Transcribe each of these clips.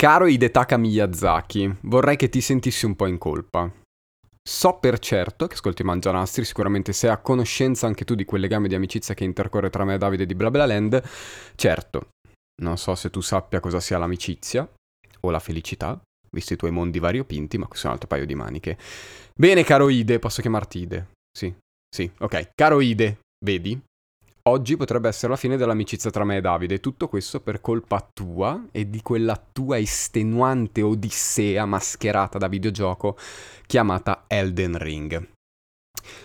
Caro Hidetaka Miyazaki, vorrei che ti sentissi un po' in colpa. So per certo che ascolti Mangianastri, sicuramente sei a conoscenza anche tu di quel legame di amicizia che intercorre tra me e Davide di BlaBlaLand. Certo, non so se tu sappia cosa sia l'amicizia o la felicità, visto i tuoi mondi variopinti, ma questo è un altro paio di maniche. Bene, caro Ide, posso chiamarti Ide? Sì, sì, ok. Caro Ide, vedi? Oggi potrebbe essere la fine dell'amicizia tra me e Davide, tutto questo per colpa tua e di quella tua estenuante odissea mascherata da videogioco chiamata Elden Ring.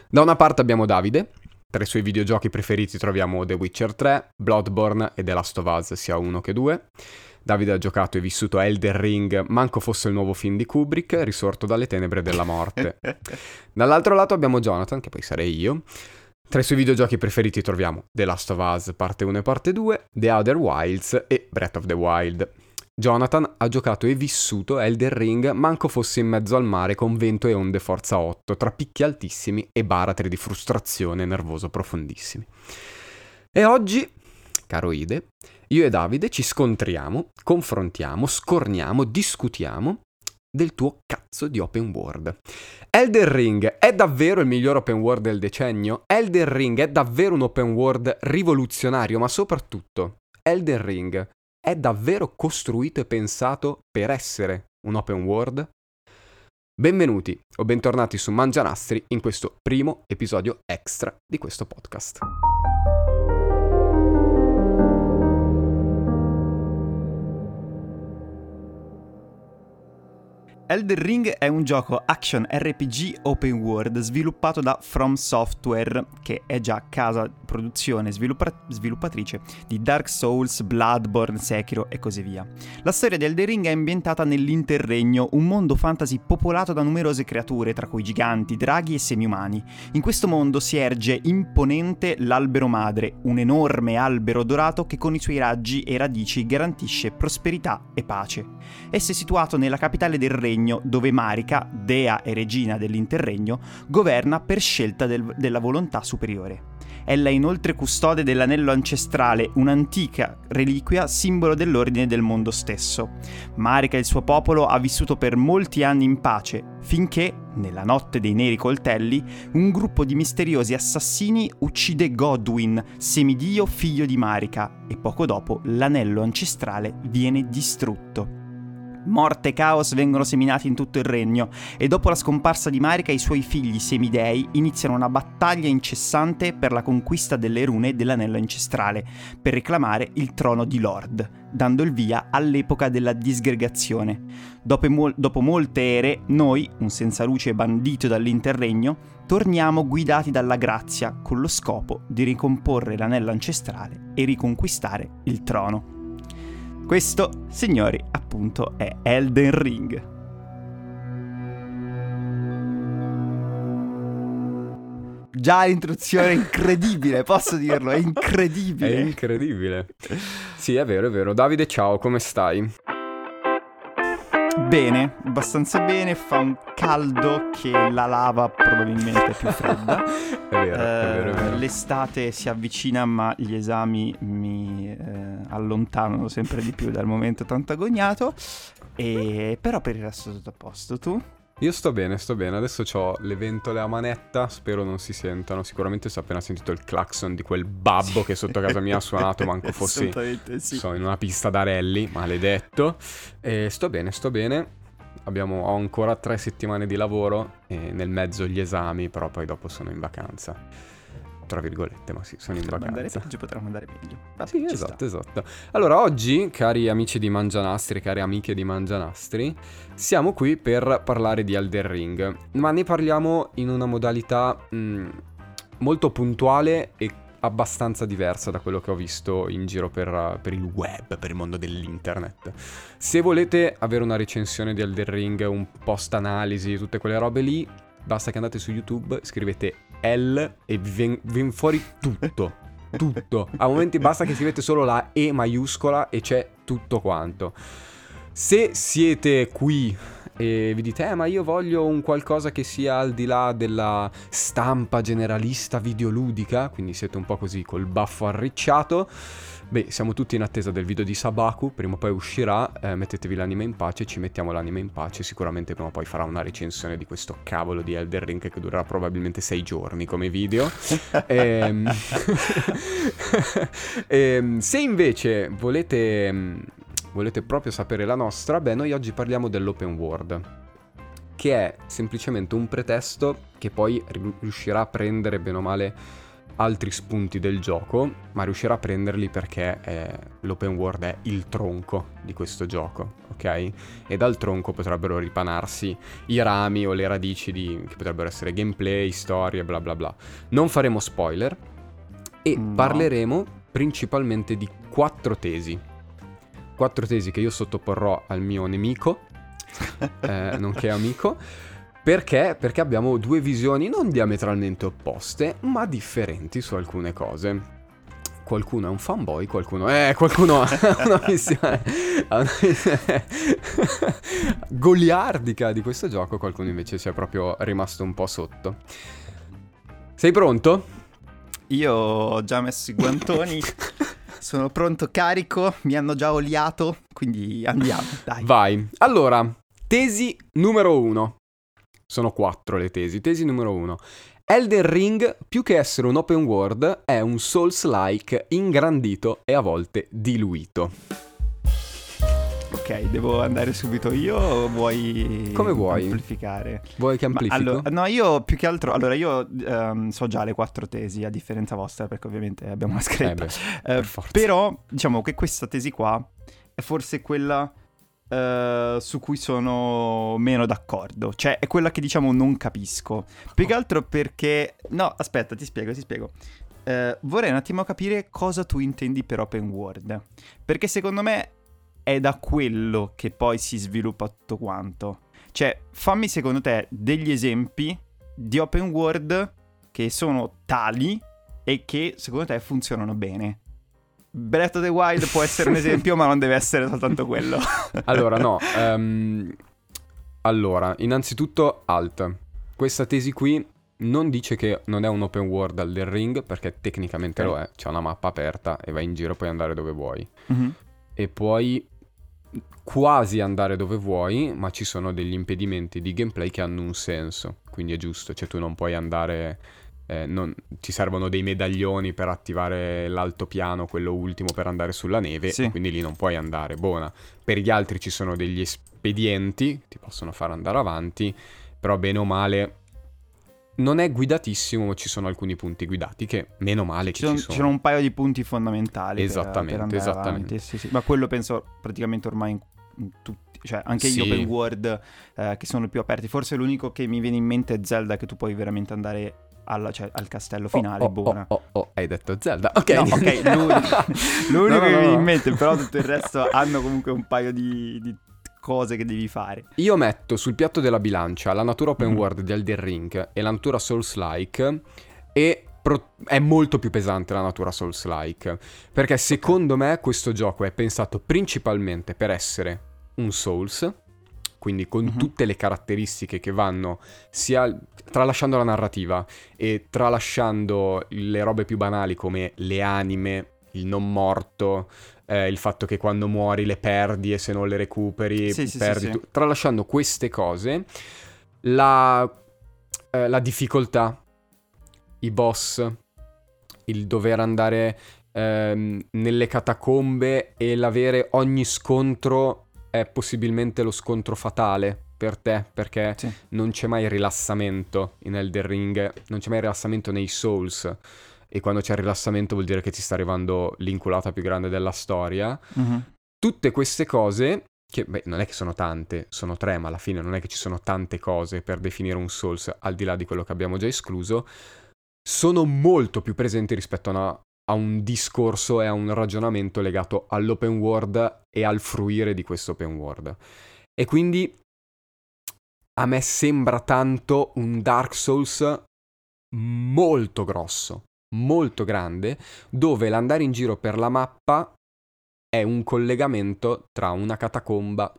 Da una parte abbiamo Davide, tra i suoi videogiochi preferiti troviamo The Witcher 3, Bloodborne e The Last of Us, sia uno che due. Davide ha giocato e vissuto Elden Ring, manco fosse il nuovo film di Kubrick, risorto dalle tenebre della morte. Dall'altro lato abbiamo Jonathan, che poi sarei io, tra i suoi videogiochi preferiti troviamo The Last of Us parte 1 e parte 2, The Other Wilds e Breath of the Wild. Jonathan ha giocato e vissuto Elden Ring manco fosse in mezzo al mare con vento e onde forza 8, tra picchi altissimi e baratri di frustrazione nervoso profondissimi. E oggi, caro Ide, io e Davide ci scontriamo, confrontiamo, scorniamo, discutiamo del tuo cazzo di open world. Elden Ring è davvero il miglior open world del decennio? Elden Ring è davvero un open world rivoluzionario, ma soprattutto Elden Ring è davvero costruito e pensato per essere un open world? Benvenuti o bentornati su Mangianastri in questo primo episodio extra di questo podcast. Elden Ring è un gioco action RPG open world sviluppato da From Software, che è già casa produzione sviluppa- sviluppatrice di Dark Souls, Bloodborne, Sekiro e così via. La storia di Elden Ring è ambientata nell'Interregno, un mondo fantasy popolato da numerose creature, tra cui giganti, draghi e semi-umani. In questo mondo si erge imponente l'albero madre, un enorme albero dorato che con i suoi raggi e radici garantisce prosperità e pace. Esso è situato nella capitale del regno regno dove Marica, dea e regina dell'interregno, governa per scelta del, della volontà superiore. Ella è inoltre custode dell'anello ancestrale, un'antica reliquia simbolo dell'ordine del mondo stesso. Marica e il suo popolo ha vissuto per molti anni in pace, finché, nella notte dei neri coltelli, un gruppo di misteriosi assassini uccide Godwin, semidio figlio di Marica, e poco dopo l'anello ancestrale viene distrutto. Morte e caos vengono seminati in tutto il regno e dopo la scomparsa di Marika i suoi figli semidei iniziano una battaglia incessante per la conquista delle rune dell'anello ancestrale, per reclamare il trono di Lord, dando il via all'epoca della disgregazione. Dopo, mol- dopo molte ere, noi, un senza luce bandito dall'interregno, torniamo guidati dalla grazia con lo scopo di ricomporre l'anello ancestrale e riconquistare il trono. Questo, signori, appunto è Elden Ring. Già l'introduzione è incredibile, posso dirlo, è incredibile. È incredibile. Sì, è vero, è vero. Davide, ciao, come stai? Bene, abbastanza bene, fa un caldo che la lava probabilmente è più fredda. è, vero, eh, è vero, è vero. L'estate si avvicina ma gli esami mi eh, allontanano sempre di più dal momento tanto agognato. E... Però per il resto tutto a posto, tu? Io sto bene, sto bene. Adesso ho le ventole a manetta, spero non si sentano. Sicuramente si è appena sentito il clacson di quel babbo che sotto casa mia ha suonato, manco fossi sì. so, in una pista da rally, maledetto. E sto bene, sto bene. Abbiamo, ho ancora tre settimane di lavoro e nel mezzo gli esami, però poi dopo sono in vacanza tra virgolette, ma sì, sono in vacanza. Peggio, potremmo andare meglio. Vabbè, sì, esatto, sta. esatto. Allora, oggi, cari amici di Mangianastri, cari amiche di Mangianastri, siamo qui per parlare di Elden Ring, ma ne parliamo in una modalità mh, mm, molto puntuale e abbastanza diversa da quello che ho visto in giro per, per, il web, per il mondo dell'internet. Se volete avere una recensione di Elden Ring, un post analisi, tutte quelle robe lì, basta che andate su YouTube, scrivete L e vi viene fuori tutto. tutto. A momenti basta che scrivete solo la E maiuscola e c'è tutto quanto. Se siete qui e vi dite, eh, ma io voglio un qualcosa che sia al di là della stampa generalista videoludica, quindi siete un po' così col baffo arricciato, Beh, siamo tutti in attesa del video di Sabaku, prima o poi uscirà, eh, mettetevi l'anime in pace, ci mettiamo l'anime in pace, sicuramente prima o poi farà una recensione di questo cavolo di Elder Ring che durerà probabilmente sei giorni come video. e, ehm, e, ehm, se invece volete, volete proprio sapere la nostra, beh, noi oggi parliamo dell'open world che è semplicemente un pretesto che poi riuscirà a prendere bene o male altri spunti del gioco, ma riuscirà a prenderli perché eh, l'open world è il tronco di questo gioco, ok? E dal tronco potrebbero ripanarsi i rami o le radici di, che potrebbero essere gameplay, storie, bla bla bla. Non faremo spoiler e no. parleremo principalmente di quattro tesi. Quattro tesi che io sottoporrò al mio nemico, eh, nonché amico perché? Perché abbiamo due visioni non diametralmente opposte, ma differenti su alcune cose. Qualcuno è un fanboy, qualcuno... Eh, qualcuno ha una visione... una visione goliardica di questo gioco, qualcuno invece ci è proprio rimasto un po' sotto. Sei pronto? Io ho già messo i guantoni, sono pronto carico, mi hanno già oliato, quindi andiamo, dai. Vai. Allora, tesi numero uno. Sono quattro le tesi. Tesi numero uno. Elden Ring, più che essere un open world, è un Souls-like ingrandito e a volte diluito. Ok, devo andare subito io o vuoi Come vuoi? amplificare? Vuoi che amplifico? Allora, no, io più che altro, allora io um, so già le quattro tesi, a differenza vostra, perché ovviamente abbiamo una scritta. Eh beh, uh, però diciamo che questa tesi qua è forse quella Uh, su cui sono meno d'accordo. Cioè, è quella che diciamo non capisco. Più che altro perché. No, aspetta, ti spiego, ti spiego. Uh, vorrei un attimo capire cosa tu intendi per open world. Perché secondo me è da quello che poi si sviluppa tutto quanto. Cioè, fammi secondo te degli esempi di open world che sono tali e che secondo te funzionano bene. Breath of the Wild può essere un esempio, ma non deve essere soltanto quello. allora, no. Um, allora, innanzitutto, alt. Questa tesi qui non dice che non è un open world del ring, perché tecnicamente okay. lo è. C'è una mappa aperta e vai in giro, puoi andare dove vuoi. Mm-hmm. E puoi quasi andare dove vuoi, ma ci sono degli impedimenti di gameplay che hanno un senso. Quindi è giusto, cioè tu non puoi andare eh, non, ti servono dei medaglioni per attivare l'altopiano, quello ultimo per andare sulla neve, sì. quindi lì non puoi andare, buona. Per gli altri ci sono degli espedienti, ti possono far andare avanti, però bene o male non è guidatissimo, ci sono alcuni punti guidati che meno male ci, sono, ci sono. Ci sono un paio di punti fondamentali esattamente, per, per esattamente. Sì, sì. Ma quello penso praticamente ormai in, in tutti, cioè anche sì. gli open world eh, che sono più aperti. Forse l'unico che mi viene in mente è Zelda che tu puoi veramente andare alla, cioè, al castello finale, oh, oh, buona. Oh, oh, oh, hai detto Zelda. Ok, no, okay l'unico, che mi viene in mente, però tutto il resto hanno comunque un paio di, di, cose che devi fare. Io metto sul piatto della bilancia la natura open mm-hmm. world di Elden Ring e la natura Souls-like e pro- è molto più pesante la natura Souls-like, perché secondo me questo gioco è pensato principalmente per essere un Souls quindi con uh-huh. tutte le caratteristiche che vanno sia tralasciando la narrativa e tralasciando le robe più banali come le anime, il non morto, eh, il fatto che quando muori le perdi e se non le recuperi sì, perdi sì, sì, tralasciando queste cose, la, eh, la difficoltà, i boss, il dover andare ehm, nelle catacombe e l'avere ogni scontro è possibilmente lo scontro fatale per te, perché sì. non c'è mai rilassamento in Elden Ring, non c'è mai rilassamento nei Souls. E quando c'è rilassamento vuol dire che ti sta arrivando l'inculata più grande della storia. Mm-hmm. Tutte queste cose, che beh, non è che sono tante, sono tre, ma alla fine non è che ci sono tante cose per definire un Souls, al di là di quello che abbiamo già escluso, sono molto più presenti rispetto a una, a un discorso e a un ragionamento legato all'open world e al fruire di questo open world. E quindi a me sembra tanto un Dark Souls molto grosso, molto grande, dove l'andare in giro per la mappa è un collegamento tra una catacomba,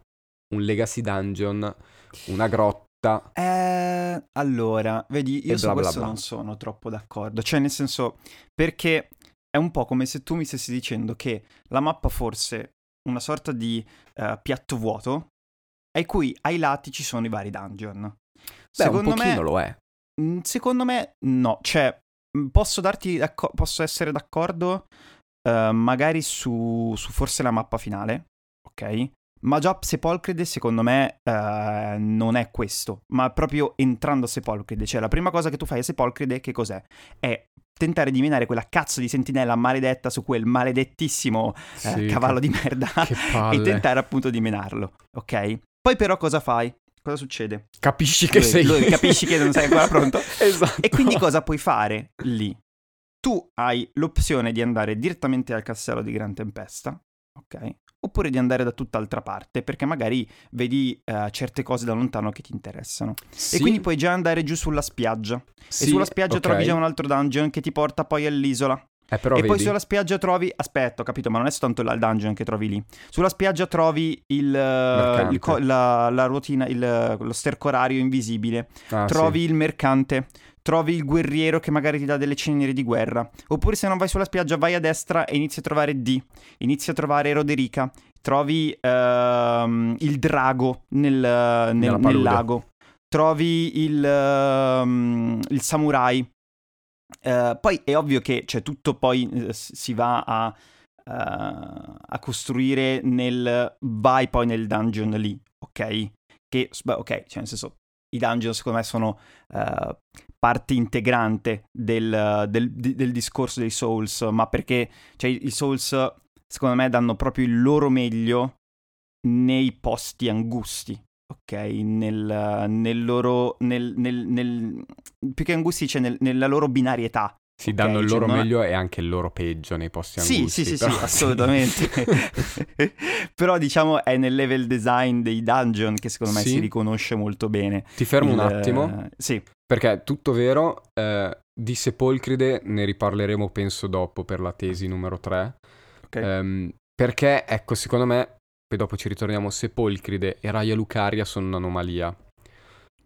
un legacy dungeon, una grotta. Eh, allora, vedi, io su bla questo bla bla. non sono troppo d'accordo. Cioè, nel senso, perché è un po' come se tu mi stessi dicendo che la mappa fosse una sorta di uh, piatto vuoto ai cui ai lati ci sono i vari dungeon. Beh, secondo me lo è. Mm, secondo me no, cioè mm, posso darti posso essere d'accordo uh, magari su, su forse la mappa finale, ok? Ma già Sepolcride secondo me uh, non è questo, ma proprio entrando a Sepolcride, cioè la prima cosa che tu fai a Sepolcride che cos'è? È tentare di minare quella cazzo di sentinella maledetta su quel maledettissimo uh, sì, cavallo che, di merda e tentare appunto di menarlo, ok? Poi però cosa fai? Cosa succede? Capisci che lui, sei... Lui, capisci che non sei ancora pronto? esatto. E quindi cosa puoi fare lì? Tu hai l'opzione di andare direttamente al castello di Gran Tempesta, ok? Oppure di andare da tutt'altra parte, perché magari vedi uh, certe cose da lontano che ti interessano. Sì. E quindi puoi già andare giù sulla spiaggia. Sì, e sulla spiaggia okay. trovi già un altro dungeon che ti porta poi all'isola. Eh, e vedi. poi sulla spiaggia trovi. Aspetta, ho capito, ma non è soltanto il dungeon che trovi lì. Sulla spiaggia trovi il, uh, il co- la, la, ruotina, il, lo stercorario invisibile. Ah, trovi sì. il mercante trovi il guerriero che magari ti dà delle ceneri di guerra. Oppure se non vai sulla spiaggia vai a destra e inizi a trovare D, inizi a trovare Roderica, trovi uh, il drago nel, nel, nel, lago, trovi il, uh, il samurai. Uh, poi è ovvio che cioè, tutto poi eh, si va a, eh, a costruire nel... vai poi nel dungeon lì, ok? Che, ok, cioè nel senso, i dungeon secondo me sono uh, parte integrante del, del, del, discorso dei Souls, ma perché cioè, i Souls secondo me danno proprio il loro meglio nei posti angusti, ok? Nel, nel loro, nel, nel, più che angusti, cioè nel, nella loro binarietà. Si okay, danno il loro cioè, meglio e anche il loro peggio nei posti angusti. Sì, sì, sì, sì assolutamente. però diciamo è nel level design dei dungeon che secondo me sì. si riconosce molto bene. Ti fermo il... un attimo. Sì. Perché è tutto vero, eh, di Sepolcride ne riparleremo penso dopo per la tesi numero 3. Okay. Um, perché, ecco, secondo me, poi dopo ci ritorniamo, Sepolcride e Raya Lucaria sono un'anomalia.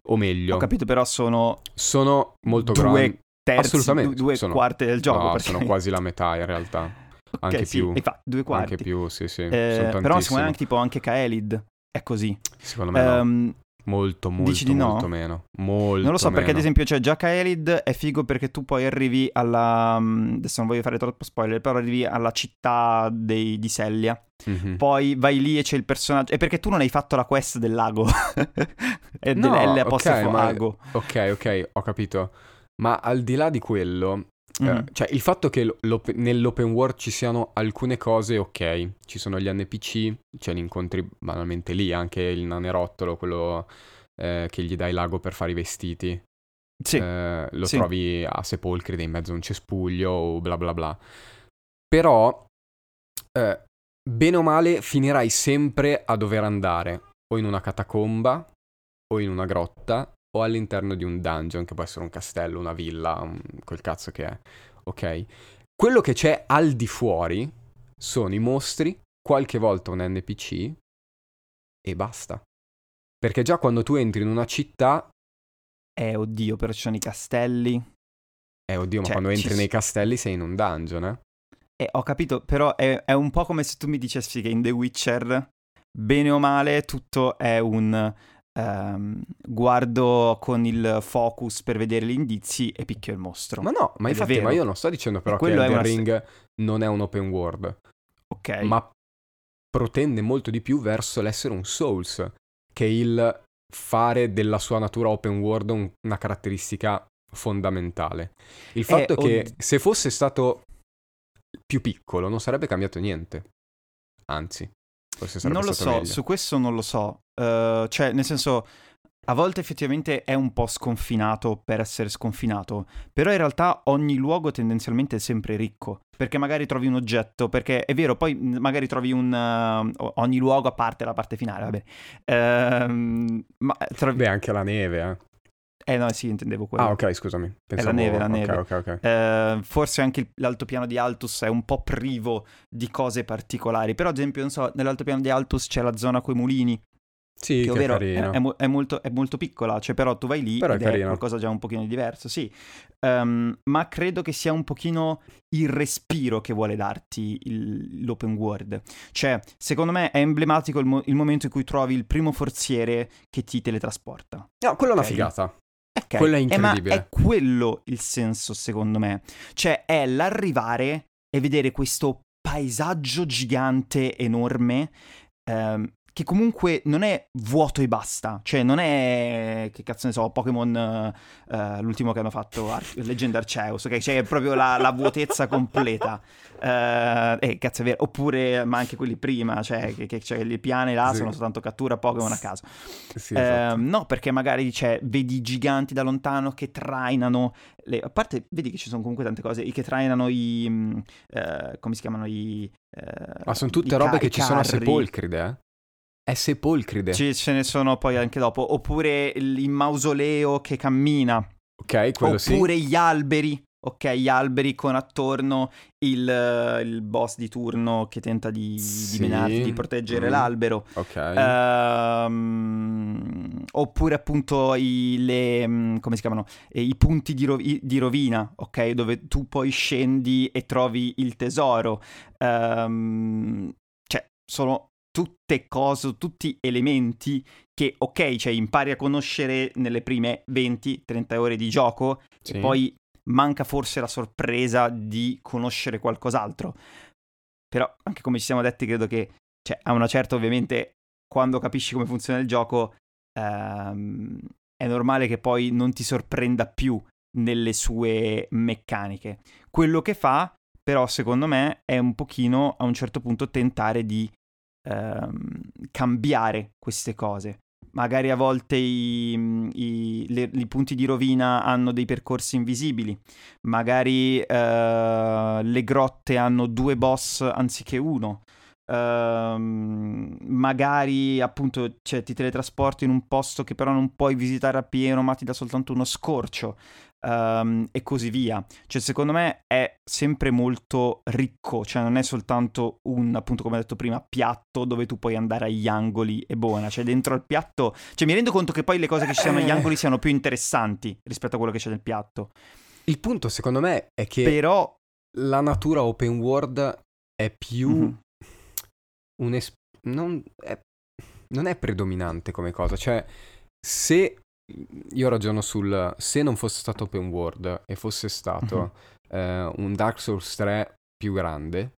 O meglio... Ho capito, però sono... Sono molto due grandi. Terzi, Assolutamente. Due sono... quarti del gioco. No, perché... sono quasi la metà in realtà. Okay, anche sì, più. Infatti, due quarti. Anche più, sì, sì. Eh, però secondo me anche tipo anche Kaelid è così. Secondo me um, no. Molto, molto, Dici di no? molto meno. Molto non lo so, meno. perché ad esempio, cioè, già Kaelid è figo perché tu poi arrivi alla... Mm, adesso non voglio fare troppo spoiler, però arrivi alla città dei, di Sellia. Mm-hmm. Poi vai lì e c'è il personaggio... È perché tu non hai fatto la quest del lago. è no, dell'L okay, lago. Ok, ok, ho capito. Ma al di là di quello, Mm. Uh, cioè, il fatto che nell'open world ci siano alcune cose, ok, ci sono gli NPC, cioè li incontri banalmente lì, anche il nanerottolo, quello eh, che gli dai l'ago per fare i vestiti. Sì. Eh, lo sì. trovi a Sepolcride in mezzo a un cespuglio o bla bla bla. Però, eh, bene o male, finirai sempre a dover andare o in una catacomba o in una grotta o all'interno di un dungeon, che può essere un castello, una villa, un... quel cazzo che è. Ok? Quello che c'è al di fuori sono i mostri, qualche volta un NPC e basta. Perché già quando tu entri in una città... Eh, oddio, però ci sono i castelli. Eh, oddio, cioè, ma quando entri nei castelli sei in un dungeon, eh? Eh, ho capito, però è, è un po' come se tu mi dicessi che in The Witcher, bene o male, tutto è un ehm, guardo con il focus per vedere gli indizi e picchio il mostro. Ma no, ma infatti ma io non sto dicendo però che Elden Ring non è un open world. Ok. Ma protende molto di più verso l'essere un Souls, che il fare della sua natura open world un, una caratteristica fondamentale. Il fatto eh, è che od... se fosse stato più piccolo non sarebbe cambiato niente. Anzi, forse sarebbe non lo so, meglio. su questo non lo so. Uh, cioè, nel senso, a volte effettivamente è un po' sconfinato per essere sconfinato, però in realtà ogni luogo tendenzialmente è sempre ricco, perché magari trovi un oggetto, perché è vero, poi magari trovi un... Uh, ogni luogo a parte la parte finale, vabbè. Uh, ma trovi... Beh, anche la neve, eh. Eh no, sì, intendevo quello. Ah, ok, scusami. Pensavo... È la neve, la neve. Ok, ok, ok. Eh, forse anche l'altopiano di Altus è un po' privo di cose particolari, però ad esempio, non so, nell'altopiano di Altus c'è la zona coi mulini, Sì, che, che ovvero è è, è mo- è molto, è molto piccola, cioè però tu vai lì Però è ed è, qualcosa già un pochino di diverso, sì. Ehm, ma credo che sia un pochino il respiro che vuole darti il- l'open world. Cioè, secondo me è emblematico il, mo- il momento in cui trovi il primo forziere che ti teletrasporta. No, quella è una figata. Ok, Quello è eh, ma incredibile. è quello il senso, secondo me. Cioè, è l'arrivare e vedere questo paesaggio gigante, enorme, ehm, che comunque non è vuoto e basta. Cioè, non è, che cazzo ne so, Pokémon, eh, l'ultimo che hanno fatto, Ar- Legend Arceus, ok? Cioè, è proprio la, la vuotezza completa. Eh, eh, cazzo è vero. Oppure, ma anche quelli prima, cioè, che, che- cioè, le piane là Sì. sono soltanto cattura Pokémon a caso. Sì, esatto. no, perché magari cioè, vedi i giganti da lontano che trainano. le- A parte, vedi che ci sono comunque tante cose. I che trainano i. eh, come si chiamano? I. Ma sono tutte robe ca- che ci sono a carri. Sepolcride, eh? È Sepolcride. Ci- ce ne sono poi anche dopo. Oppure il, mausoleo che cammina. Ok, quello sì. Oppure gli alberi. Ok, gli alberi con attorno il, il boss di turno che tenta di, di Sì. menarti, di proteggere Mm. l'albero. Ok. Ehm, oppure appunto i, le, mm, come si chiamano? Eh, I punti di, ro- i- di rovina, ok? Dove tu poi scendi e trovi il tesoro. Ehm, cioè, sono tutte cose, tutti elementi che, ok, cioè impari a conoscere nelle prime 20-30 ore di gioco Sì. e poi manca forse la sorpresa di conoscere qualcos'altro. Però, anche come ci siamo detti, credo che cioè, a una certa, ovviamente, quando capisci come funziona il gioco, ehm, è normale che poi non ti sorprenda più nelle sue meccaniche. Quello che fa, però, secondo me, è un pochino a un certo punto tentare di ehm, cambiare queste cose. Magari a volte i, i- le- i punti di rovina hanno dei percorsi invisibili, magari eh, le grotte hanno due boss anziché uno. Ehm, magari appunto cioè, ti teletrasporti in un posto che però non puoi visitare appieno, ma ti dà soltanto uno scorcio. Ehm, e così via. Cioè, secondo me è sempre molto ricco, cioè non è soltanto un, appunto, come ho detto prima, piatto dove tu puoi andare agli angoli e buona. Cioè, dentro al piatto. Cioè, mi rendo conto che poi le cose che ci sono agli angoli siano più interessanti rispetto a quello che c'è nel piatto. Il punto, secondo me, è che Però. la natura open world è più Mhm. un es- non, è, non è predominante come cosa. Cioè, se io ragiono sul se non fosse stato open world e fosse stato eh, un Dark Souls 3 più grande,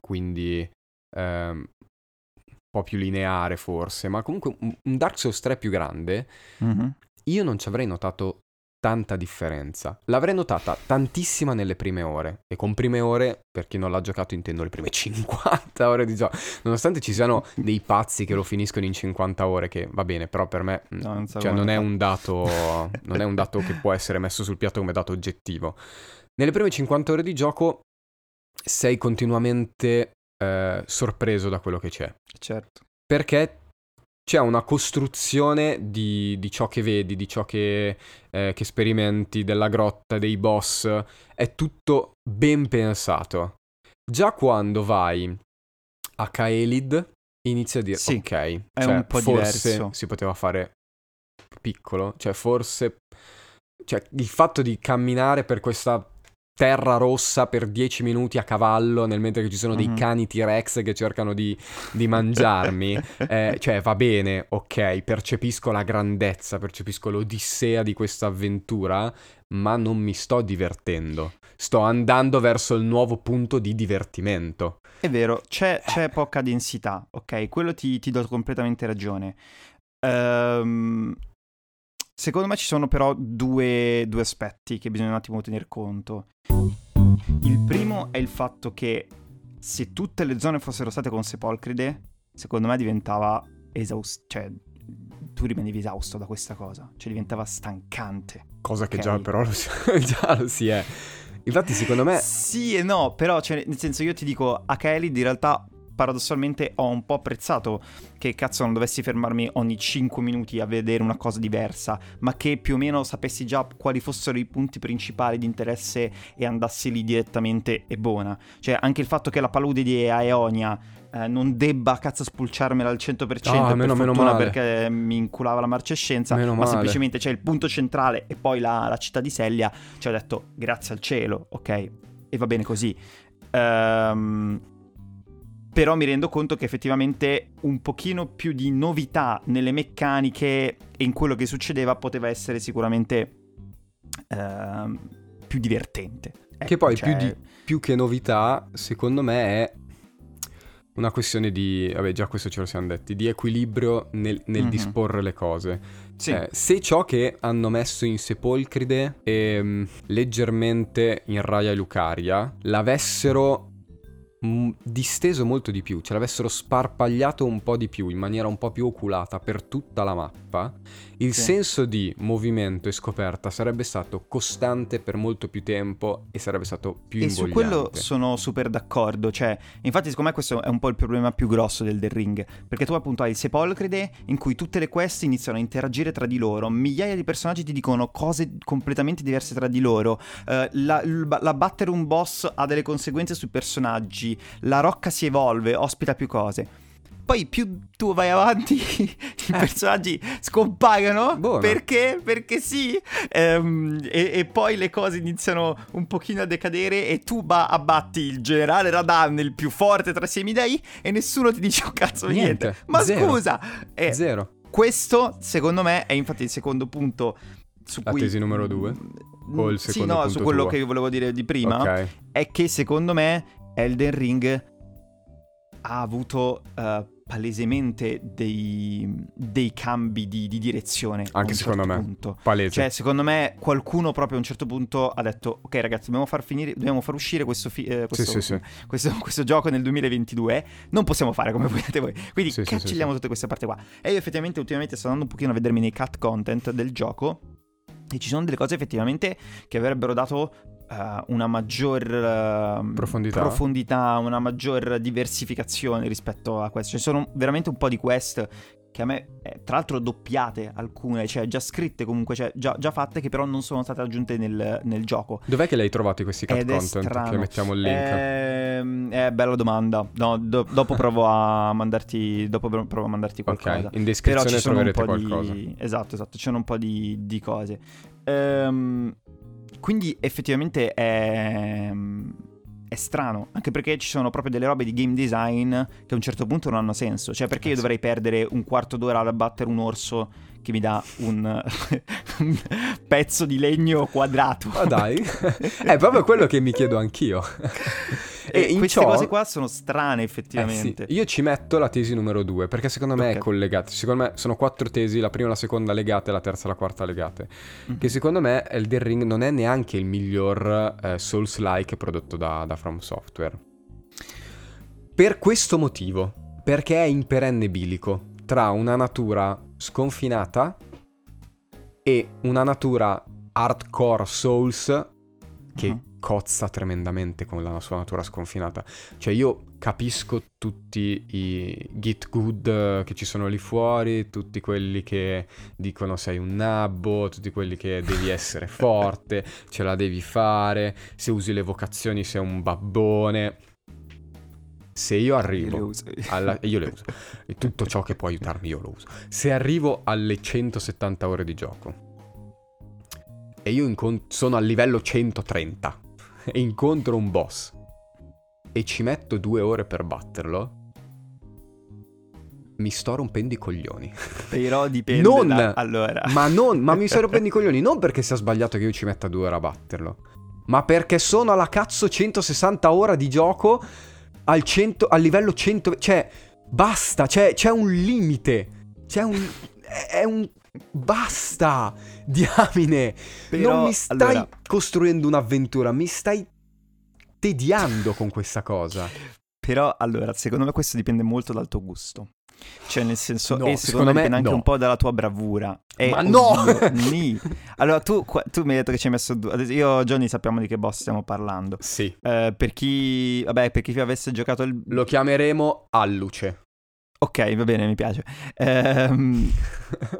quindi ehm, un po' più lineare forse, ma comunque un, Dark Souls 3 più grande, Mhm. io non ci avrei notato tanta differenza. L'avrei notata tantissima nelle prime ore. E con prime ore, per chi non l'ha giocato, intendo le prime 50 ore di gioco. Nonostante ci siano dei pazzi che lo finiscono in 50 ore, che va bene, però per me No, non cioè, non è dato. non è un dato che può essere messo sul piatto come dato oggettivo. Nelle prime 50 ore di gioco sei continuamente eh, sorpreso da quello che c'è Certo. perché c'è una costruzione di, di ciò che vedi, di ciò che, eh, che sperimenti, della grotta, dei boss, è tutto ben pensato. Già quando vai a Kaelid inizi a dire Sì, ok, cioè, un po' forse diverso." si poteva fare piccolo, cioè forse cioè, il fatto di camminare per questa terra rossa per 10 minuti a cavallo nel mentre che ci sono dei Mhm. cani T-Rex che cercano di, di mangiarmi, eh, cioè va bene, ok, percepisco la grandezza, percepisco l'odissea di questa avventura, ma non mi sto divertendo. Sto andando verso il nuovo punto di divertimento. È vero, c'è, c'è poca densità, ok? Quello ti, ti do completamente ragione. Ehm, secondo me ci sono però due, due aspetti che bisogna un attimo tener conto. Il primo è il fatto che se tutte le zone fossero state con sepolcride, secondo me diventava esausto, cioè tu rimanevi esausto da questa cosa, cioè diventava stancante. Cosa che Ok. già però lo si, già lo si è. Infatti secondo me... Sì e no, però cioè, nel senso io ti dico, a Kelly in realtà paradossalmente ho un po' apprezzato che cazzo non dovessi fermarmi ogni 5 minuti a vedere una cosa diversa, ma che più o meno sapessi già quali fossero i punti principali di interesse e andassi lì direttamente e buona. Cioè anche il fatto che la palude di Aeonia eh, non debba cazzo spulciarmela al 100% Ah, per meno- meno fortuna male. perché mi inculava la marcescenza, Meno ma male. semplicemente c'è il punto centrale e poi la, la città di Sellia, ci ho detto grazie al cielo, ok, e va bene così. Ehm, però mi rendo conto che effettivamente un pochino più di novità nelle meccaniche e in quello che succedeva poteva essere sicuramente ehm, più divertente. Che Ecco, poi cioè- più, di- più che novità, secondo me è una questione di, vabbè già questo ce lo siamo detti, di equilibrio nel, nel Mhm. disporre le cose. Sì, Eh, se ciò che hanno messo in Sepolcride e mm, leggermente in Raya e Lucaria l'avessero disteso molto di più, ce l'avessero sparpagliato un po' di più, in maniera un po' più oculata per tutta la mappa, il Sì. senso di movimento e scoperta sarebbe stato costante per molto più tempo e sarebbe stato più E invogliante. su quello sono super d'accordo, cioè, infatti secondo me questo è un po' il problema più grosso del The Ring, perché tu appunto hai il sepolcride in cui tutte le quest iniziano a interagire tra di loro, migliaia di personaggi ti dicono cose completamente diverse tra di loro, eh, la, la battere un boss ha delle conseguenze sui personaggi, la rocca si evolve, ospita più cose. Poi più tu vai avanti, i personaggi scompaiono. Buono. Perché? Perché sì. Ehm, e, e poi le cose iniziano un pochino a decadere e tu ba- abbatti il generale Radan, il più forte tra i semidei, e nessuno ti dice un cazzo di niente. Niente. Ma Zero. scusa! E Zero. questo, secondo me, è infatti il secondo punto su La cui... tesi numero due? O il Sì, secondo no, punto su quello tuo? che io volevo dire di prima Ok. è che secondo me Elden Ring ha avuto eh, palesemente dei, dei cambi di, di direzione. Anche un secondo certo me. punto. Palese. Cioè, secondo me qualcuno proprio a un certo punto ha detto: Ok, ragazzi, dobbiamo far finire, dobbiamo far uscire questo, fi- eh, questo, sì, sì. questo- questo gioco nel 2022. Non possiamo fare come volete voi. Quindi Sì, sì, sì, cancelliamo tutte queste parti qua. E io effettivamente ultimamente sto andando un pochino a vedermi nei cut content del gioco. E ci sono delle cose effettivamente che avrebbero dato eh, una maggior eh, Profondità. profondità, una maggior diversificazione rispetto a questo. Ci sono veramente un po' di quest che a me, eh, tra l'altro doppiate alcune, cioè già scritte comunque, cioè già, già fatte che però non sono state aggiunte nel, nel gioco. Dov'è che le hai trovati questi cut Ed content? Che mettiamo il link. Ehm, è bella domanda. No, do- dopo provo a mandarti. Dopo provo a mandarti qualcosa. ok, in Però descrizione ci sono un troverete po' qualcosa. di. Esatto, esatto. Ci sono un po' di, di cose. Ehm, quindi effettivamente è. È strano, anche perché ci sono proprio delle robe di game design che a un certo punto non hanno senso. Cioè, perché Eh io sì. dovrei perdere un quarto d'ora ad abbattere un orso che mi dà un, un pezzo di legno quadrato? Ma dai, è proprio quello che mi chiedo anch'io. E, in queste ciò- cose qua sono strane Eh effettivamente. sì, io ci metto la tesi numero due perché secondo me Ok. è collegata. Secondo me sono quattro tesi, la prima e la seconda legate, la terza e la quarta legate. Mhm. Che secondo me Elden Ring non è neanche il miglior eh, Souls-like prodotto da, da From Software. Per questo motivo, perché è in perenne bilico tra una natura sconfinata e una natura hardcore Souls che Mhm. cozza tremendamente con la sua natura sconfinata. Cioè io capisco tutti i git good che ci sono lì fuori, tutti quelli che dicono sei un nabbo, tutti quelli che devi essere forte, ce la devi fare, se usi le vocazioni sei un babbone. Se io arrivo alla- io le uso. E tutto ciò che può aiutarmi io lo uso. Se arrivo alle 170 ore di gioco e io incon- sono al livello 130 e incontro un boss e ci metto due ore per batterlo, mi sto rompendo i coglioni. Però dipende Non- da- Allora. Ma non, ma mi sto rompendo i coglioni non perché sia sbagliato che io ci metta due ore a batterlo, ma perché sono alla cazzo 160 ore di gioco al, 100, al livello 100, cioè basta, c'è, c'è un limite, c'è un, è è un, basta, diamine, Però, non mi stai allora, costruendo un'avventura, mi stai tediando con questa cosa. però, allora, secondo me questo dipende molto dal tuo gusto. Cioè, nel senso, No, e secondo secondo me dipende anche no. un po' dalla tua bravura. E, Ma no! ni. Allora, tu, tu mi hai detto che ci hai messo due. Io e Johnny sappiamo di che boss stiamo parlando. Sì. Eh, per chi, vabbè, per chi avesse giocato il... Lo chiameremo Alluce. Ok, va bene, mi piace. Ehm,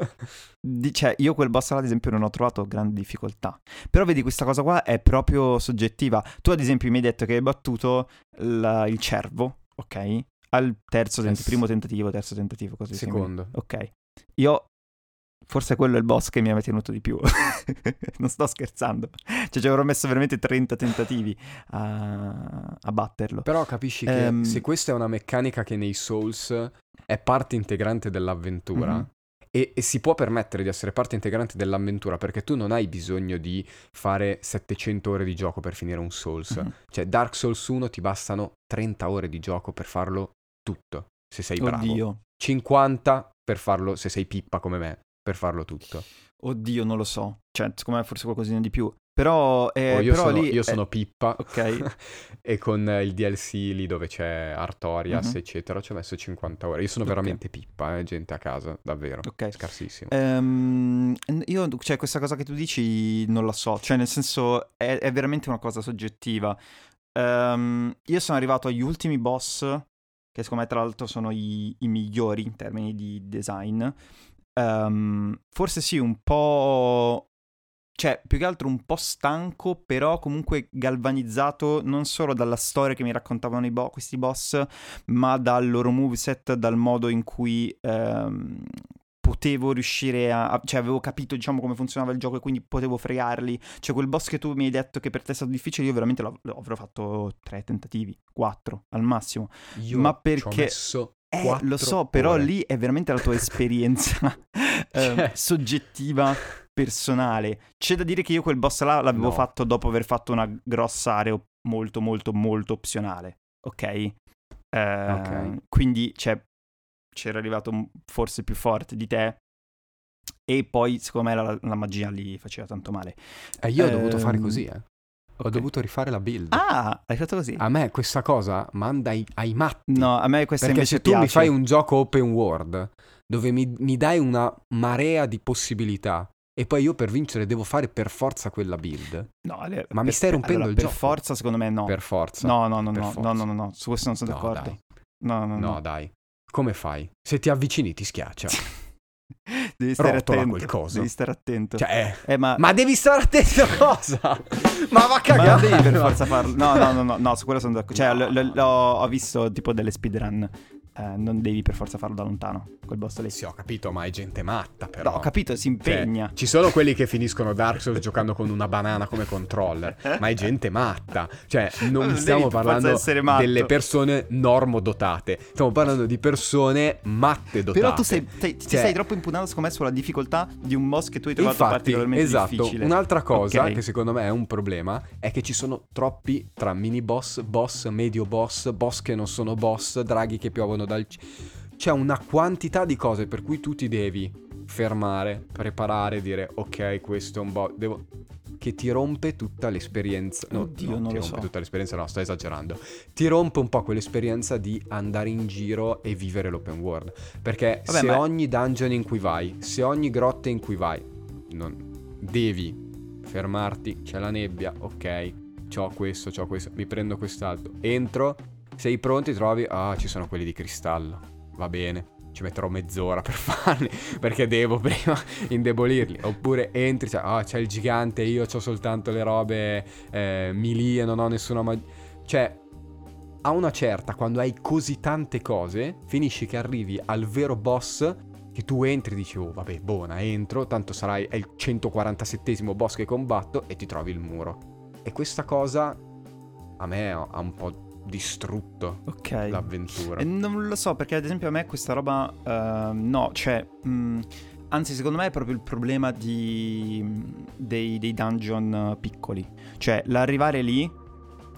cioè, io quel boss là, ad esempio, non ho trovato grandi difficoltà. Però vedi, questa cosa qua è proprio soggettiva. Tu, ad esempio, mi hai detto che hai battuto la- il cervo, ok? Al terzo, tent- primo tentativo, terzo tentativo, così Secondo. Ok. Io forse quello è il boss che mi aveva tenuto di più. non sto scherzando. Cioè ci avrò messo veramente 30 tentativi a, a batterlo. Però capisci che Ehm. se questa è una meccanica che nei Souls è parte integrante dell'avventura Mhm. e, e si può permettere di essere parte integrante dell'avventura perché tu non hai bisogno di fare 700 ore di gioco per finire un Souls. Mhm. Cioè Dark Souls 1 ti bastano 30 ore di gioco per farlo tutto, se sei bravo. Oddio. 50 per farlo, se sei pippa come me, per farlo tutto. Oddio, non lo so. Cioè, secondo me forse qualcosina di più. Però, eh, Oh, io però sono, lì... io eh, sono pippa ok. e con eh, il DLC lì dove c'è Artorias, Mhm. eccetera, ci ho messo 50 ore. Io sono Ok. veramente pippa, eh, gente a casa, davvero. Ok. Scarsissimo. Ehm, io, cioè, questa cosa che tu dici non la so, cioè, nel senso, è, è veramente una cosa soggettiva. Ehm, io sono arrivato agli ultimi boss, che secondo me, tra l'altro, sono i, i migliori in termini di design. Ehm, forse sì, un po'. Cioè, più che altro un po' stanco, però comunque galvanizzato non solo dalla storia che mi raccontavano bo- questi boss, ma dal loro moveset, dal modo in cui ehm, potevo riuscire a, cioè avevo capito diciamo come funzionava il gioco e quindi potevo fregarli. Cioè quel boss che tu mi hai detto che per te è stato difficile, io veramente l'ho- l'ho- avrò fatto tre tentativi, quattro al massimo. Io ma perché- Eh, lo so, però ore. lì è veramente la tua esperienza Cioè. soggettiva, personale. C'è da dire che io quel boss là l'avevo No. fatto dopo aver fatto una grossa area molto molto molto opzionale, ok? Eh, Ok. Quindi, cioè, c'era arrivato forse più forte di te e poi secondo me la, la magia lì faceva tanto male. Eh, io ho dovuto fare Ehm, così, eh. Ho ok. dovuto rifare la build. Ah, hai fatto così? A me questa cosa manda ai, ai matti. No, a me questa Perché invece se tu mi piace. fai un gioco open world dove mi, mi dai una marea di possibilità e poi io per vincere devo fare per forza quella build, No, Ale, Ma mi per- stai rompendo allora, il per gioco. forza secondo me no. per forza. No, no, no, per no, no, no, no, no, su questo non sono No, d'accordo. dai. No, no, no. No, dai. Come fai? Se ti avvicini ti schiaccia. Devi stare Rotola attento. qualcosa. Devi stare attento. Cioè, eh, ma, ma devi stare attento a cosa? Ma va a ma devi per forza farlo. No, no, no, no, no, su quello sono d'accordo. Cioè, l- l- l'ho- ho visto tipo delle speedrun. Eh, non devi per forza farlo da lontano, quel boss lì. Sì, ho capito, ma è gente matta però. No, ho capito, si Cioè, impegna. ci sono quelli che finiscono Dark Souls giocando con una banana come controller, ma è gente matta. Cioè, non Non stiamo parlando delle persone normodotate. Stiamo parlando di persone matte dotate. Però tu sei, ti Cioè- stai troppo impugnando, secondo me, sulla difficoltà di un boss che tu hai trovato Infatti, particolarmente esatto, difficile. un'altra cosa Ok. che secondo me è un problema è che ci sono troppi tra mini boss, boss, medio boss, boss che non sono boss, draghi che piovono dal... c- C'è una quantità di cose per cui tu ti devi fermare, preparare, dire ok, questo è un boss, devo... che ti rompe tutta l'esperienza. No, Oddio, no, non ti lo rompe so. tutta l'esperienza, no, sto esagerando. Ti rompe un po' quell'esperienza di andare in giro e vivere l'open world. Perché Vabbè, se ma- ogni dungeon in cui vai, se ogni grotta in cui vai, non, devi fermarti, c'è la nebbia, ok, c'ho questo, c'ho questo, mi prendo quest'altro, entro, sei pronti, trovi, ah, ci sono quelli di cristallo, va bene. Ci metterò mezz'ora per farli perché devo prima indebolirli. Oppure entri, cioè, ah, c'è il gigante, io ho soltanto le robe eh, melee e non ho nessuna magia. Cioè, a una certa, quando hai così tante cose, finisci che arrivi al vero boss che tu entri e dici, oh vabbè, buona, entro, tanto sarai, è il 147esimo boss che combatto e ti trovi il muro. E questa cosa a me ha un po' distrutto Ok. l'avventura. E non lo so, perché ad esempio a me questa roba ehm, no, cioè mh, anzi secondo me è proprio il problema di, dei, dei dungeon eh, piccoli. Cioè l'arrivare lì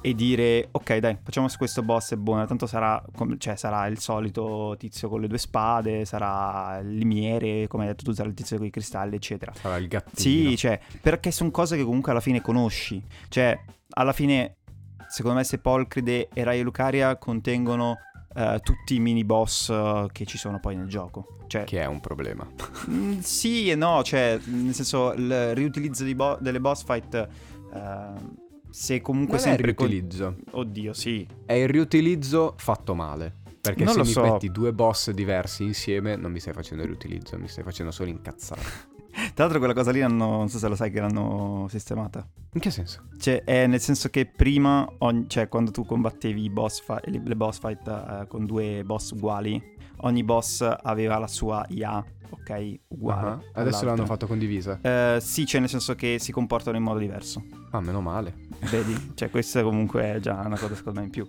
e dire ok dai facciamo su questo boss è buono, tanto sarà, cioè, sarà il solito tizio con le due spade, sarà il limiere, come hai detto tu, sarà il tizio con i cristalli eccetera. Sarà il gattino. Sì, cioè, perché sono cose che comunque alla fine conosci. Cioè, alla fine, secondo me, se Polcride e Rai Lucaria contengono eh, tutti i mini boss eh, che ci sono poi nel gioco. Cioè, Che è un problema. Mm, sì e no, cioè, nel senso, il riutilizzo bo- delle boss fight, eh, se comunque Non è il sempre... con- riutilizzo, Oddio, sì. è il riutilizzo fatto male. Perché Non se mi so. metti due boss diversi insieme non mi stai facendo il riutilizzo, mi stai facendo solo incazzare. Tra l'altro quella cosa lì hanno, non so se lo sai che l'hanno sistemata. In che senso? Cioè, è nel senso che prima, ogni- cioè, quando tu combattevi i boss fi- le le boss fight eh, con due boss uguali, ogni boss aveva la sua IA, ok? Uguale. Ah, Adesso l'hanno fatto condivisa. Eh, sì, cioè nel senso che si comportano in modo diverso. Ah, meno male. Vedi? cioè, questa comunque è già una cosa secondo me in più.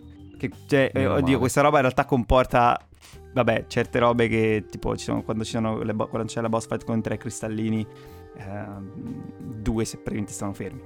Cioè, eh, oddio, questa roba in realtà comporta. Vabbè, certe robe che tipo ci sono, quando, ci sono le bo- quando c'è la boss fight con tre cristallini, ehm, due se praticamente stanno fermi.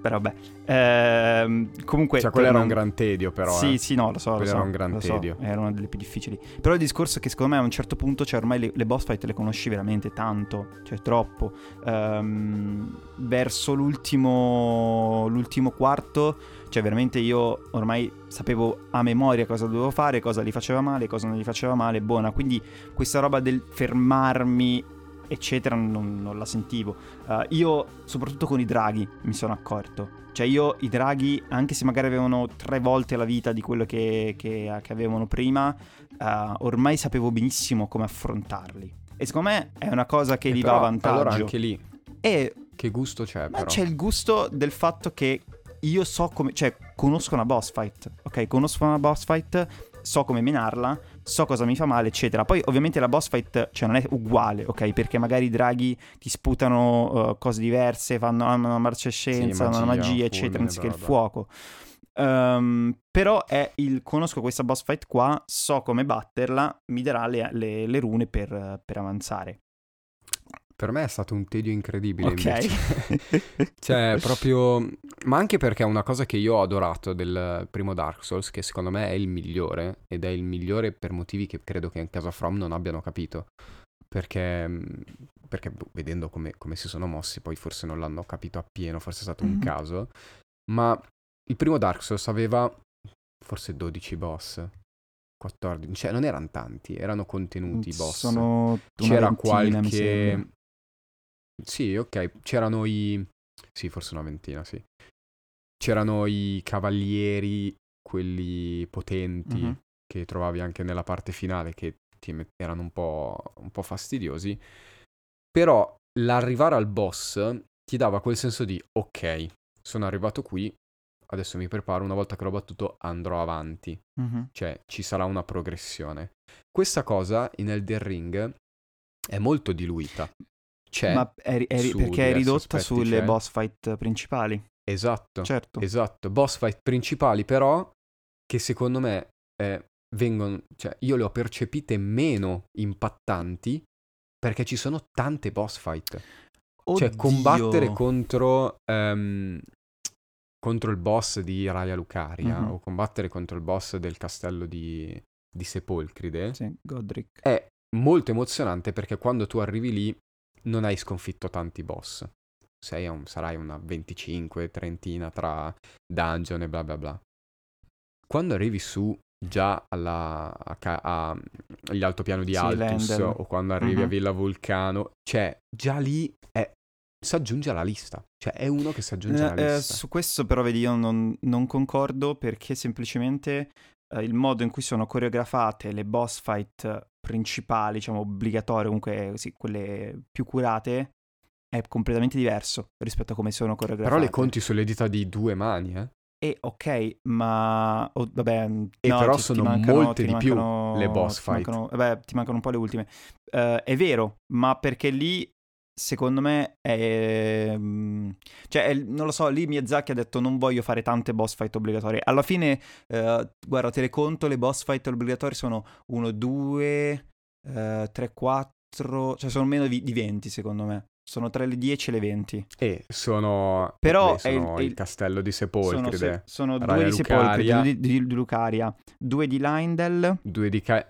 Però vabbè. Ehm, comunque. Cioè, quello era un gran tedio, però. Sì, eh. sì, no, lo so. Lo Quello so, era un gran lo so, tedio. era una delle più difficili. Però il discorso è che secondo me a un certo punto, cioè ormai le, le boss fight le conosci veramente tanto, cioè troppo. Ehm, verso l'ultimo, l'ultimo quarto, cioè veramente io ormai sapevo a memoria cosa dovevo fare, cosa gli faceva male, cosa non gli faceva male, buona. Quindi questa roba del fermarmi, eccetera, non, non la sentivo. Uh, io, soprattutto con i draghi, mi sono accorto. Cioè io i draghi, anche se magari avevano tre volte la vita di quello che, che- che avevano prima, uh, ormai sapevo benissimo come affrontarli. E secondo me è una cosa che Eh, gli però, va a vantaggio. Allora anche lì, E che gusto c'è, ma però. c'è il gusto del fatto che io so come, cioè conosco una boss fight, ok? Conosco una boss fight, so come menarla, so cosa mi fa male, eccetera. Poi ovviamente la boss fight, cioè non è uguale, ok? Perché magari i draghi ti sputano uh, cose diverse, fanno hanno una marcescenza, hanno una magia, eccetera, anziché il bla. fuoco. Ehm, però è il conosco questa boss fight qua, so come batterla, mi darà le, le- le rune per, per avanzare. Per me è stato un tedio incredibile. Ok. invece. cioè, proprio. Ma anche perché è una cosa che io ho adorato del primo Dark Souls, che secondo me è il migliore, ed è il migliore per motivi che credo che in casa From non abbiano capito. Perché, perché boh, vedendo come, come si sono mossi, poi forse non l'hanno capito appieno, forse è stato un Mhm. caso. Ma il primo Dark Souls aveva forse 12 boss, 14, cioè non erano tanti, erano contenuti i boss. Sono C'era ventina, qualche... Sì, ok, c'erano i... Sì, forse una ventina, sì. C'erano i cavalieri, quelli potenti, Mhm. che trovavi anche nella parte finale, che ti met- erano un po', un po' fastidiosi. Però l'arrivare al boss ti dava quel senso di, ok, sono arrivato qui, adesso mi preparo, una volta che l'ho battuto andrò avanti Mhm. cioè ci sarà una progressione. Questa cosa in Elden Ring è molto diluita. C'è, Ma è, è su perché è ridotta sulle c'è. boss fight principali. esatto, Certo. esatto, boss fight principali però che secondo me eh, vengono, cioè io le ho percepite meno impattanti perché ci sono tante boss fight. Cioè Oddio. combattere contro, ehm, contro il boss di Raya Lucaria Mhm. o combattere contro il boss del castello di, di Sepolcride Sì, Godric. è molto emozionante perché quando tu arrivi lì non hai sconfitto tanti boss. Un- sarai una 25, trentina tra dungeon e bla bla bla. Quando arrivi su già alla, a a- agli altopiano di Sì, Altus Lendel. o quando arrivi a Mhm. Villa Vulcano, cioè già lì è, si aggiunge alla lista. Cioè è uno che si aggiunge alla Eh, eh, lista. su questo però vedi io non, non concordo perché semplicemente eh, il modo in cui sono coreografate le boss fight principali, diciamo obbligatorie, comunque sì, quelle più curate, è completamente diverso rispetto a come sono coreografate. Però le conti sulle dita di due mani, eh. E ok, ma oh, vabbè, E no, però ti- ti sono mancano- molte ti di più mancano- le boss ti fight. mancano- vabbè, ti mancano un po' le ultime. Eh, è vero, ma perché lì secondo me è mm, cioè è- non lo so, lì Miyazaki ha detto non voglio fare tante boss fight obbligatorie. Alla fine eh, guarda, te le conto, le boss fight obbligatorie sono 1 2 3 4, cioè sono meno di di 20 secondo me. Sono tra le 10 e le 20. E sono, Però beh, sono è il, il- castello di Sono, Sepolcride, se- sono due di Sepolcride, Lucaria. due di, di- di Lucaria, due di Lindel. due di Ca-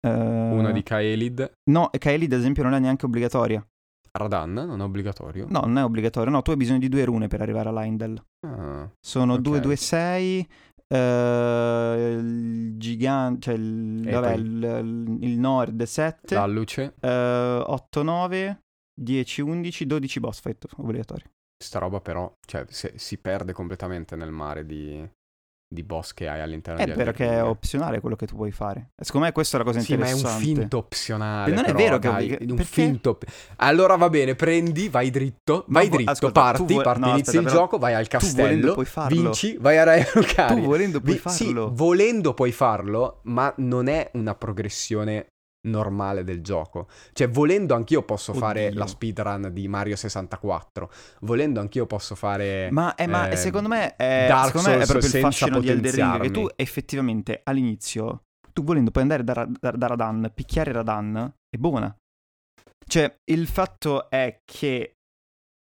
eh, una di Kaelid. No, Kaelid ad esempio non è neanche obbligatoria. Radan, non è obbligatorio? No, non è obbligatorio. No, tu hai bisogno di due rune per arrivare a Lindel. Ah, Sono Ok. 2, 2, 6. eh, il gigante, cioè il, vabbè, il, il nord 7, La luce, 8, 9, 10, 11, 12 boss fight obbligatori. sta roba però, cioè, se- si perde completamente nel mare di, di boss che hai all'interno È di vero Elden che è opzionale quello che tu puoi fare. Secondo me questa è la cosa Sì, ma è interessante. un finto opzionale. E non è però, vero che è dai, obbliga- un perché? finto. Allora va bene, prendi, vai dritto, Ma vai vo- dritto, ascolta, parti, vuoi- parti, no, inizi aspetta, il però gioco, vai al castello, vinci, vai a Raia Lucari. Tu volendo puoi Vi- farlo. Sì, volendo puoi farlo, ma non è una progressione normale del gioco. Cioè, volendo anch'io posso fare Oddio. la speedrun di Mario 64. Volendo anch'io posso fare Ma, è, ma eh, secondo me è, Dark secondo me è Souls proprio il fascino di Elden Ring che tu effettivamente all'inizio, tu volendo puoi andare da, da- da Radan, picchiare Radan, è buona. Cioè, il fatto è che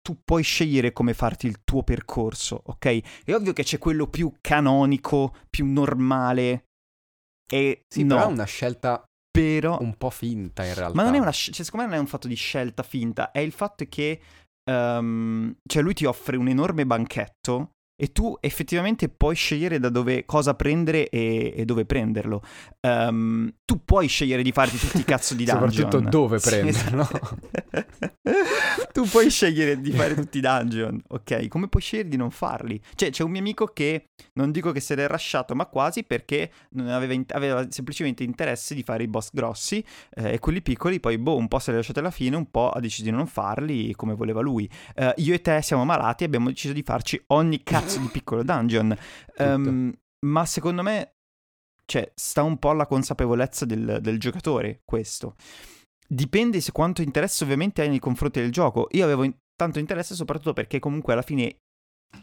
tu puoi scegliere come farti il tuo percorso, ok? È ovvio che c'è quello più canonico, più normale. E Sì, no, però è una scelta però un po' finta in realtà. ma non è una cioè, secondo me non è un fatto di scelta finta, è il fatto che ehm, cioè lui ti offre un enorme banchetto e tu effettivamente puoi scegliere da dove cosa prendere e, e dove prenderlo. Ehm, tu puoi scegliere di farti tutti i cazzo di dungeon. Soprattutto dove prenderlo. tu puoi scegliere di fare tutti i dungeon, ok? Come puoi scegliere di non farli? Cioè, c'è un mio amico che non dico che se l'è rasciato, ma quasi perché non aveva, in- aveva semplicemente interesse di fare i boss grossi eh, e quelli piccoli, poi boh, un po' se li ha lasciati alla fine, un po' ha deciso di non farli come voleva lui. Eh, io e te siamo malati e abbiamo deciso di farci ogni cazzo di piccolo dungeon. Ehm, ma secondo me, cioè, sta un po' alla consapevolezza del, del giocatore questo. Dipende se quanto interesse ovviamente hai nei confronti del gioco. Io avevo in- tanto interesse soprattutto perché comunque alla fine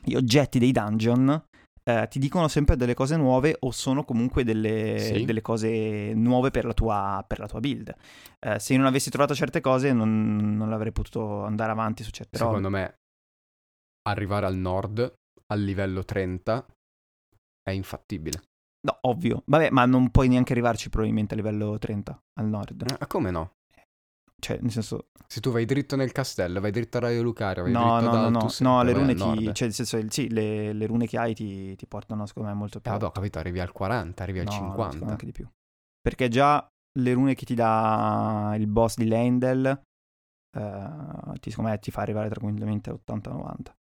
gli oggetti dei dungeon eh, ti dicono sempre delle cose nuove o sono comunque delle, Sì. delle cose nuove per la tua, per la tua build. Eh, se non avessi trovato certe cose non, non avrei potuto andare avanti su certe robe. Secondo me arrivare al nord al livello 30 è infattibile. No, ovvio. Vabbè, ma non puoi neanche arrivarci probabilmente a livello 30 al nord. Ma come no? Cioè, nel senso... Se tu vai dritto nel castello, vai dritto a Raio Lucario, vai No, dritto no, da no, no, no, le rune ti... Cioè, nel senso, sì, le, le rune che hai ti, ti portano, secondo me, molto più vabbè, ho capito, arrivi al 40, arrivi al No, secondo me 50. anche di più. Perché già le rune che ti dà il boss di Lendel, eh, ti, secondo me, ti fa arrivare tranquillamente all'80-90. Eh,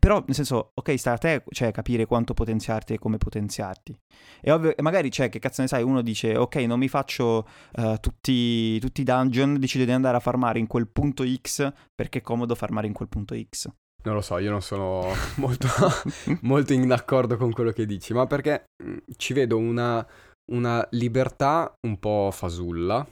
Però, nel senso, ok, sta a te, cioè, capire quanto potenziarti e come potenziarti. È ovvio, e magari, cioè, che cazzo ne sai, uno dice, ok, non mi faccio eh, tutti, tutti i dungeon, decido di andare a farmare in quel punto X, perché è comodo farmare in quel punto X. Non lo so, io non sono molto, molto in accordo con quello che dici, ma perché mh, ci vedo una, una libertà un po' fasulla,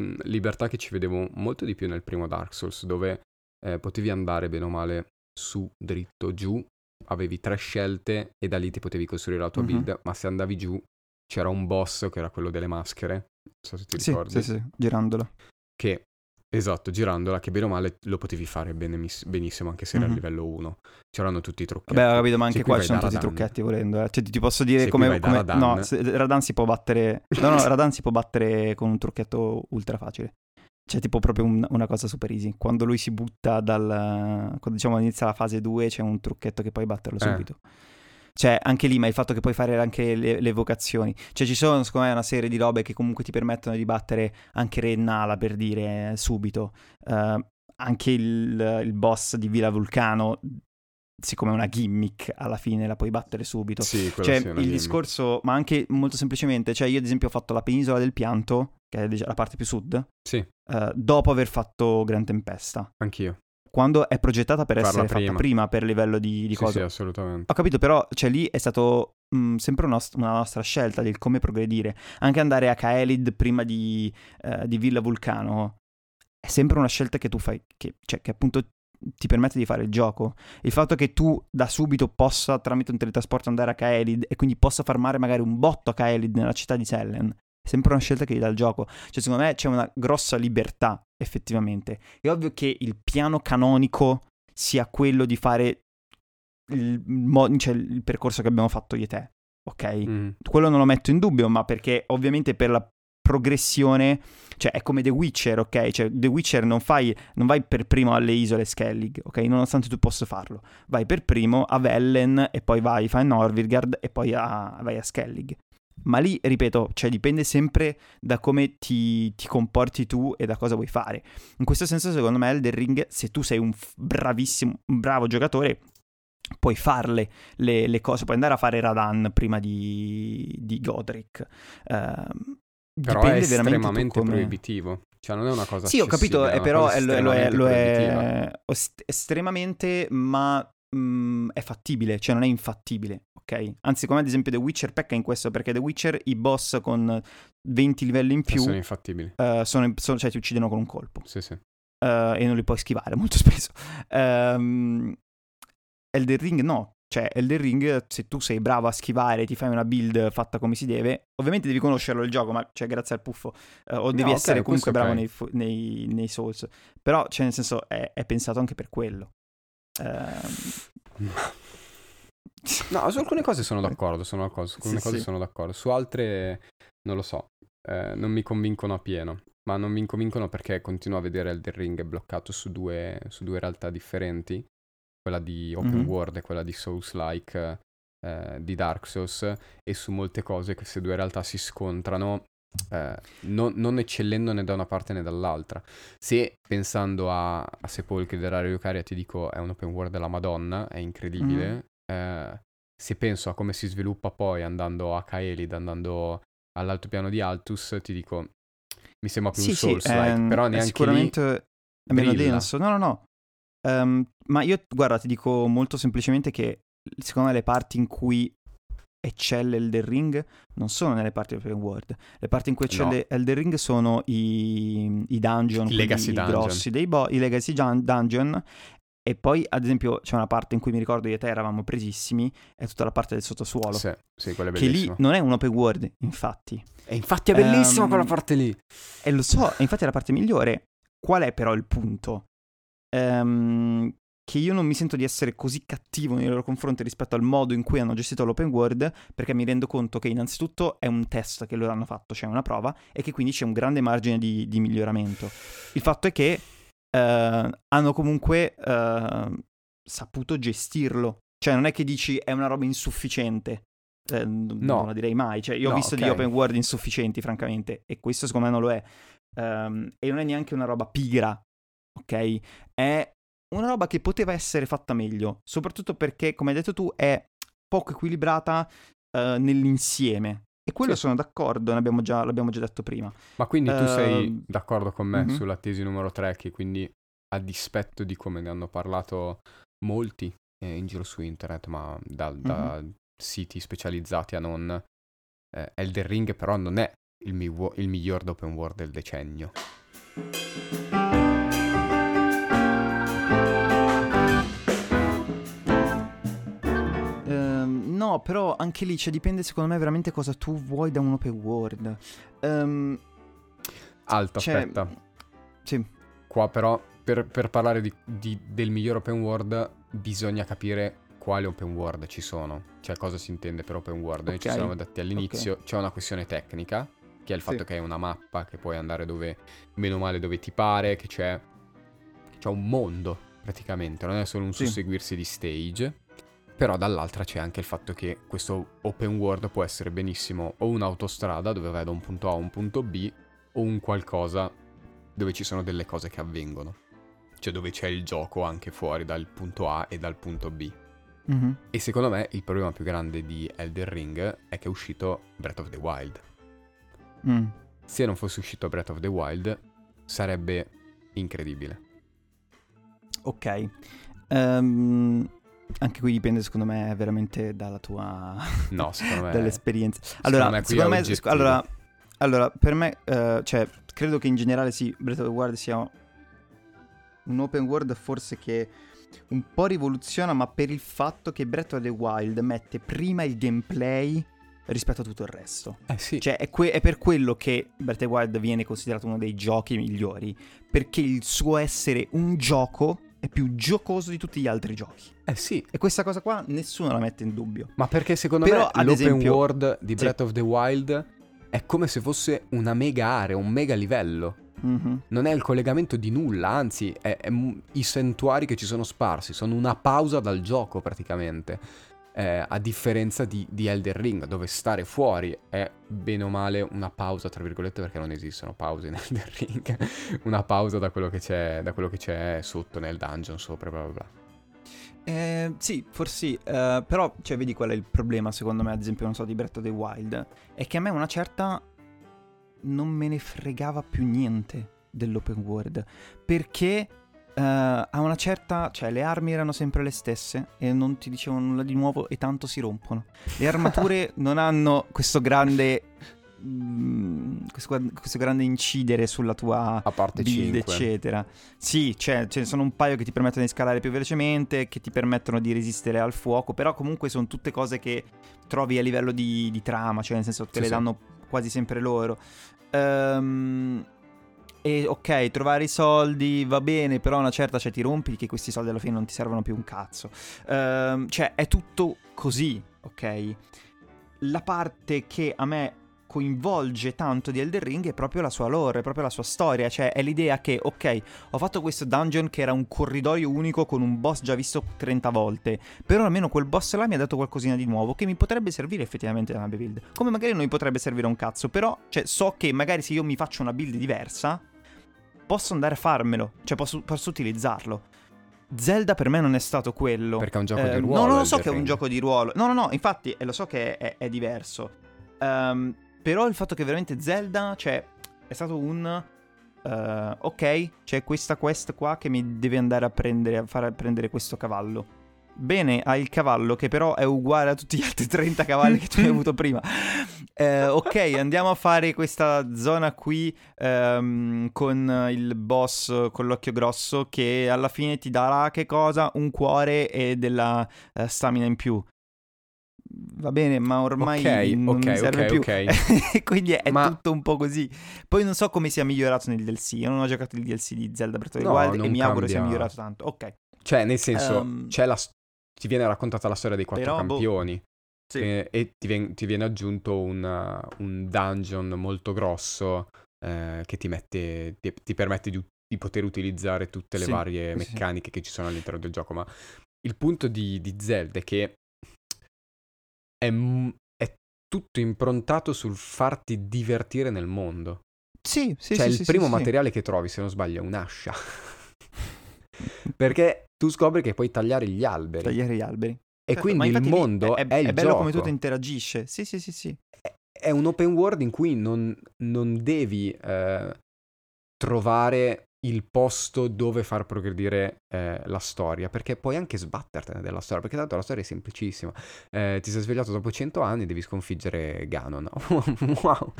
mh, libertà che ci vedevo molto di più nel primo Dark Souls, dove eh, potevi andare bene o male su, dritto, giù, avevi tre scelte e da lì ti potevi costruire la tua Mhm. build, ma se andavi giù c'era un boss che era quello delle maschere, non so se ti Sì, ricordi, sì, sì, girandolo. che esatto, girandola, che bene o male lo potevi fare benemis- benissimo anche se era Mhm. a livello 1. C'erano tutti i trucchetti. Vabbè, ho capito, ma anche qui qua ci sono tutti i trucchetti volendo. eh. Cioè, ti, posso dire qui come... come- Radan. No, se- Radan si può battere... No, no, Radan si può battere con un trucchetto ultra facile. Cioè, tipo proprio un- una cosa super easy. Quando lui si butta dal... Quando diciamo inizia la fase 2 c'è un trucchetto che puoi batterlo Eh. subito. Cioè, anche lì, ma il fatto che puoi fare anche le, le evocazioni. Cioè, ci sono, secondo me, una serie di robe che comunque ti permettono di battere anche Rennala, per dire, subito. Eh, anche il, il boss di Villa Vulcano, siccome è una gimmick, alla fine la puoi battere subito. Sì, Cioè, sì, il gimmick. discorso, ma anche molto semplicemente, cioè io ad esempio ho fatto la penisola del pianto, che è diciamo, la parte più sud, Sì, eh, dopo aver fatto Gran Tempesta. anch'io. Quando è progettata per Farla essere fatta prima. prima per livello di, di Sì, cosa. sì, assolutamente. Ho capito, però, cioè lì è stato mh, sempre una, nost- una nostra scelta del come progredire. Anche andare a Kaelid prima di, eh, di Villa Vulcano è sempre una scelta che tu fai, che, cioè, che appunto ti permette di fare il gioco. Il fatto che tu da subito possa, tramite un teletrasporto, andare a Kaelid e quindi possa farmare magari un botto a Kaelid nella città di Sellen, è sempre una scelta che gli dà il gioco. Cioè, secondo me c'è una grossa libertà, effettivamente. È ovvio che il piano canonico sia quello di fare il, mo- cioè, il percorso che abbiamo fatto io e te, ok? Mm. Quello non lo metto in dubbio, ma perché ovviamente per la progressione, cioè è come The Witcher, ok? Cioè The Witcher non, fai, non vai per primo alle isole Skellig, ok? Nonostante tu possa farlo. Vai per primo a Vellen e poi vai, fai Norvilgard e poi a, vai a Skellig. Ma lì, ripeto, cioè dipende sempre da come ti, ti, comporti tu e da cosa vuoi fare. In questo senso, secondo me, Elden Ring, se tu sei un bravissimo, un bravo giocatore, puoi farle le, le, cose, puoi andare a fare Radan prima di, di Godric. Uh, però è estremamente come... proibitivo. Cioè, non è una cosa Sì, ho capito, è però è, lo, è, lo è estremamente, ma mh, mm, è fattibile, cioè non è infattibile, ok? Anzi, come ad esempio The Witcher pecca in questo, perché The Witcher i boss con 20 livelli in più... Sono infattibili. Uh, sono, sono, cioè ti uccidono con un colpo. Sì, sì. Uh, e non li puoi schivare molto spesso. Um, Elden Ring no, cioè, Elden Ring, se tu sei bravo a schivare, ti fai una build fatta come si deve, ovviamente devi conoscerlo il gioco, ma cioè, grazie al puffo, uh, o devi no, essere okay, comunque bravo okay. nei, nei, nei, Souls. Però, cioè, nel senso, è, è pensato anche per quello. Uh... No, su alcune cose sono d'accordo, sono d'accordo, su alcune sì, cose sì. sono d'accordo, su altre non lo so, eh, non mi convincono appieno, ma non mi convincono perché continuo a vedere Elden Ring bloccato su due, su due realtà differenti quella di open mm-hmm. world e quella di Souls-like eh, di Dark Souls e su molte cose queste due realtà si scontrano eh, non, non, eccellendo né da una parte né dall'altra. Se pensando a, a Sepolcri dell'Area Lucaria ti dico è un open world della Madonna, è incredibile. Mm. Eh, se penso a come si sviluppa poi andando a Kaelid, andando all'altopiano di Altus, ti dico mi sembra più sì, un sì, ehm, però neanche sicuramente è meno denso. No, no, no. Um, ma io, guarda, ti dico molto semplicemente che secondo me le parti in cui eccelle Elden Ring non sono nelle parti open world. Le parti in cui eccelle no. Elden Ring sono i, i dungeon, I legacy dungeon. grossi dei boss, i legacy dungeon. E poi, ad esempio, c'è una parte in cui mi ricordo io e te eravamo presissimi, è tutta la parte del sottosuolo. Sì, sì, quella è Che lì non è un open world, infatti. E infatti è bellissima um, quella parte lì. E lo so, infatti è la parte migliore. Qual è però il punto? ehm, che io non mi sento di essere così cattivo nei loro confronti rispetto al modo in cui hanno gestito l'open world, perché mi rendo conto che innanzitutto è un test che loro hanno fatto, cioè una prova, e che quindi c'è un grande margine di, di miglioramento. Il fatto è che eh, hanno comunque eh, saputo gestirlo. Cioè non è che dici è una roba insufficiente. Eh, no. Non la direi mai. Cioè, io no, ho visto okay. di open world insufficienti, francamente, e questo secondo me non lo è. Um, e non è neanche una roba pigra, ok? È una roba che poteva essere fatta meglio, soprattutto perché, come hai detto tu, è poco equilibrata uh, nell'insieme. E quello sì. sono d'accordo, l'abbiamo già, l'abbiamo già detto prima. Ma quindi tu uh, sei ehm, d'accordo con me uh-huh. sulla tesi numero 3, che quindi a dispetto di come ne hanno parlato molti eh, in giro su internet, ma da, da uh-huh. siti specializzati a non, eh, Elden Ring però non è il, mi- il miglior open world del decennio. No, però anche lì, cioè, dipende secondo me veramente cosa tu vuoi da un open world. Um, Alto, cioè, aspetta. Sì. Qua però, per, per parlare di, di, del miglior open world, bisogna capire quali open world ci sono. Cioè, cosa si intende per open world. Okay. Noi ci siamo detti all'inizio, okay. c'è una questione tecnica, che è il fatto sì. che è una mappa, che puoi andare dove, meno male dove ti pare, che c'è, c'è un mondo praticamente, non è solo un sì. susseguirsi di stage. Però dall'altra c'è anche il fatto che questo open world può essere benissimo o un'autostrada dove vai da un punto A a un punto B o un qualcosa dove ci sono delle cose che avvengono. Cioè dove c'è il gioco anche fuori dal punto A e dal punto B. Mm-hmm. E secondo me il problema più grande di Elden Ring è che è uscito Breath of the Wild. Mm. Se non fosse uscito Breath of the Wild sarebbe incredibile. Ok. Um, anche qui dipende, secondo me, veramente dalla tua... No, secondo me... dall'esperienza. Allora, secondo me, secondo me allora, allora, per me, uh, cioè, credo che in generale sì, Breath of the Wild sia un open world forse che un po' rivoluziona, ma per il fatto che Breath of the Wild mette prima il gameplay rispetto a tutto il resto. Eh sì. Cioè, è, que- è, per quello che Breath of the Wild viene considerato uno dei giochi migliori, perché il suo essere un gioco è più giocoso di tutti gli altri giochi. Eh sì. E questa cosa qua nessuno la mette in dubbio. Ma perché secondo Però, me l'open esempio, world di Breath sì. of the Wild è come se fosse una mega area, un mega livello. Mhm. Non è il collegamento di nulla, anzi, è, è i santuari che ci sono sparsi, sono una pausa dal gioco praticamente. Eh, a differenza di, di Elden Ring, dove stare fuori è bene o male una pausa, tra virgolette, perché non esistono pause in Elden Ring. una pausa da quello che c'è, da quello che c'è sotto nel dungeon sopra, bla bla bla. Eh, sì, forse sì, eh, però cioè, vedi qual è il problema secondo me, ad esempio, non so, di Breath of the Wild, è che a me una certa non me ne fregava più niente dell'open world, perché eh, a una certa, cioè le armi erano sempre le stesse e non ti dicevano nulla di nuovo e tanto si rompono. Le armature non hanno questo grande... mm, questo, questo grande incidere sulla tua A parte build, 5. eccetera. Sì, cioè, ce ne sono un paio che ti permettono di scalare più velocemente, che ti permettono di resistere al fuoco, però comunque sono tutte cose che trovi a livello di, di trama, cioè nel senso te Sì, le sì. danno quasi sempre loro. Ehm, e ok, trovare i soldi va bene, però una certa cioè, ti rompi che questi soldi alla fine non ti servono più un cazzo. Ehm, cioè, è tutto così, ok? La parte che a me coinvolge tanto di Elden Ring è proprio la sua lore, è proprio la sua storia, cioè è l'idea che, ok, ho fatto questo dungeon che era un corridoio unico con un boss già visto 30 volte, però almeno quel boss là mi ha dato qualcosina di nuovo che mi potrebbe servire effettivamente nella mia build, come magari non mi potrebbe servire un cazzo, però cioè, so che magari se io mi faccio una build diversa, posso andare a farmelo, cioè posso, posso utilizzarlo. Zelda per me non è stato quello. Perché è un gioco Eh, di ruolo. No, no, lo so che è un gioco di ruolo. No, no, no, infatti lo so che è, è diverso. Ehm, però il fatto che veramente Zelda, cioè, è stato un... eh, ok, c'è questa quest qua che mi deve andare a prendere, a far prendere questo cavallo. Bene, hai il cavallo che però è uguale a tutti gli altri 30 cavalli che tu hai avuto prima. Eh, ok, andiamo a fare questa zona qui ehm, con il boss con l'occhio grosso che alla fine ti darà che cosa? Un cuore e della eh, stamina in più. Va bene, ma ormai Ok, non ok, mi serve ok, più. ok. Quindi è Ma- tutto un po' così. Poi non so come sia migliorato nel DLC. Io non ho giocato il DLC di Zelda Breath of the No, Wild e mi auguro sia cambia. migliorato tanto. Ok. Cioè, nel senso, Ehm, c'è la ti viene raccontata la storia dei quattro Però, boh, campioni. sì. eh, e ti, vien- ti viene aggiunto un, uh, un dungeon molto grosso eh, che ti, mette, ti, ti permette di, di poter utilizzare tutte le Sì, varie sì, sì. meccaniche che ci sono all'interno del gioco. Ma il punto di, di Zelda è che è, è tutto improntato sul farti divertire nel mondo. Sì, sì, cioè, sì, il sì, primo materiale che trovi, se non sbaglio, è un'ascia. Perché tu scopri che puoi tagliare gli alberi. Tagliare gli alberi. E Certo, quindi il mondo è, è, il è bello gioco. come tutto interagisce. Sì, sì, sì, sì. È un open world in cui non, non devi eh, trovare il posto dove far progredire eh, la storia, perché puoi anche sbattertene della storia, perché tanto la storia è semplicissima. Eh, ti sei svegliato dopo 100 anni, devi sconfiggere Ganon. wow,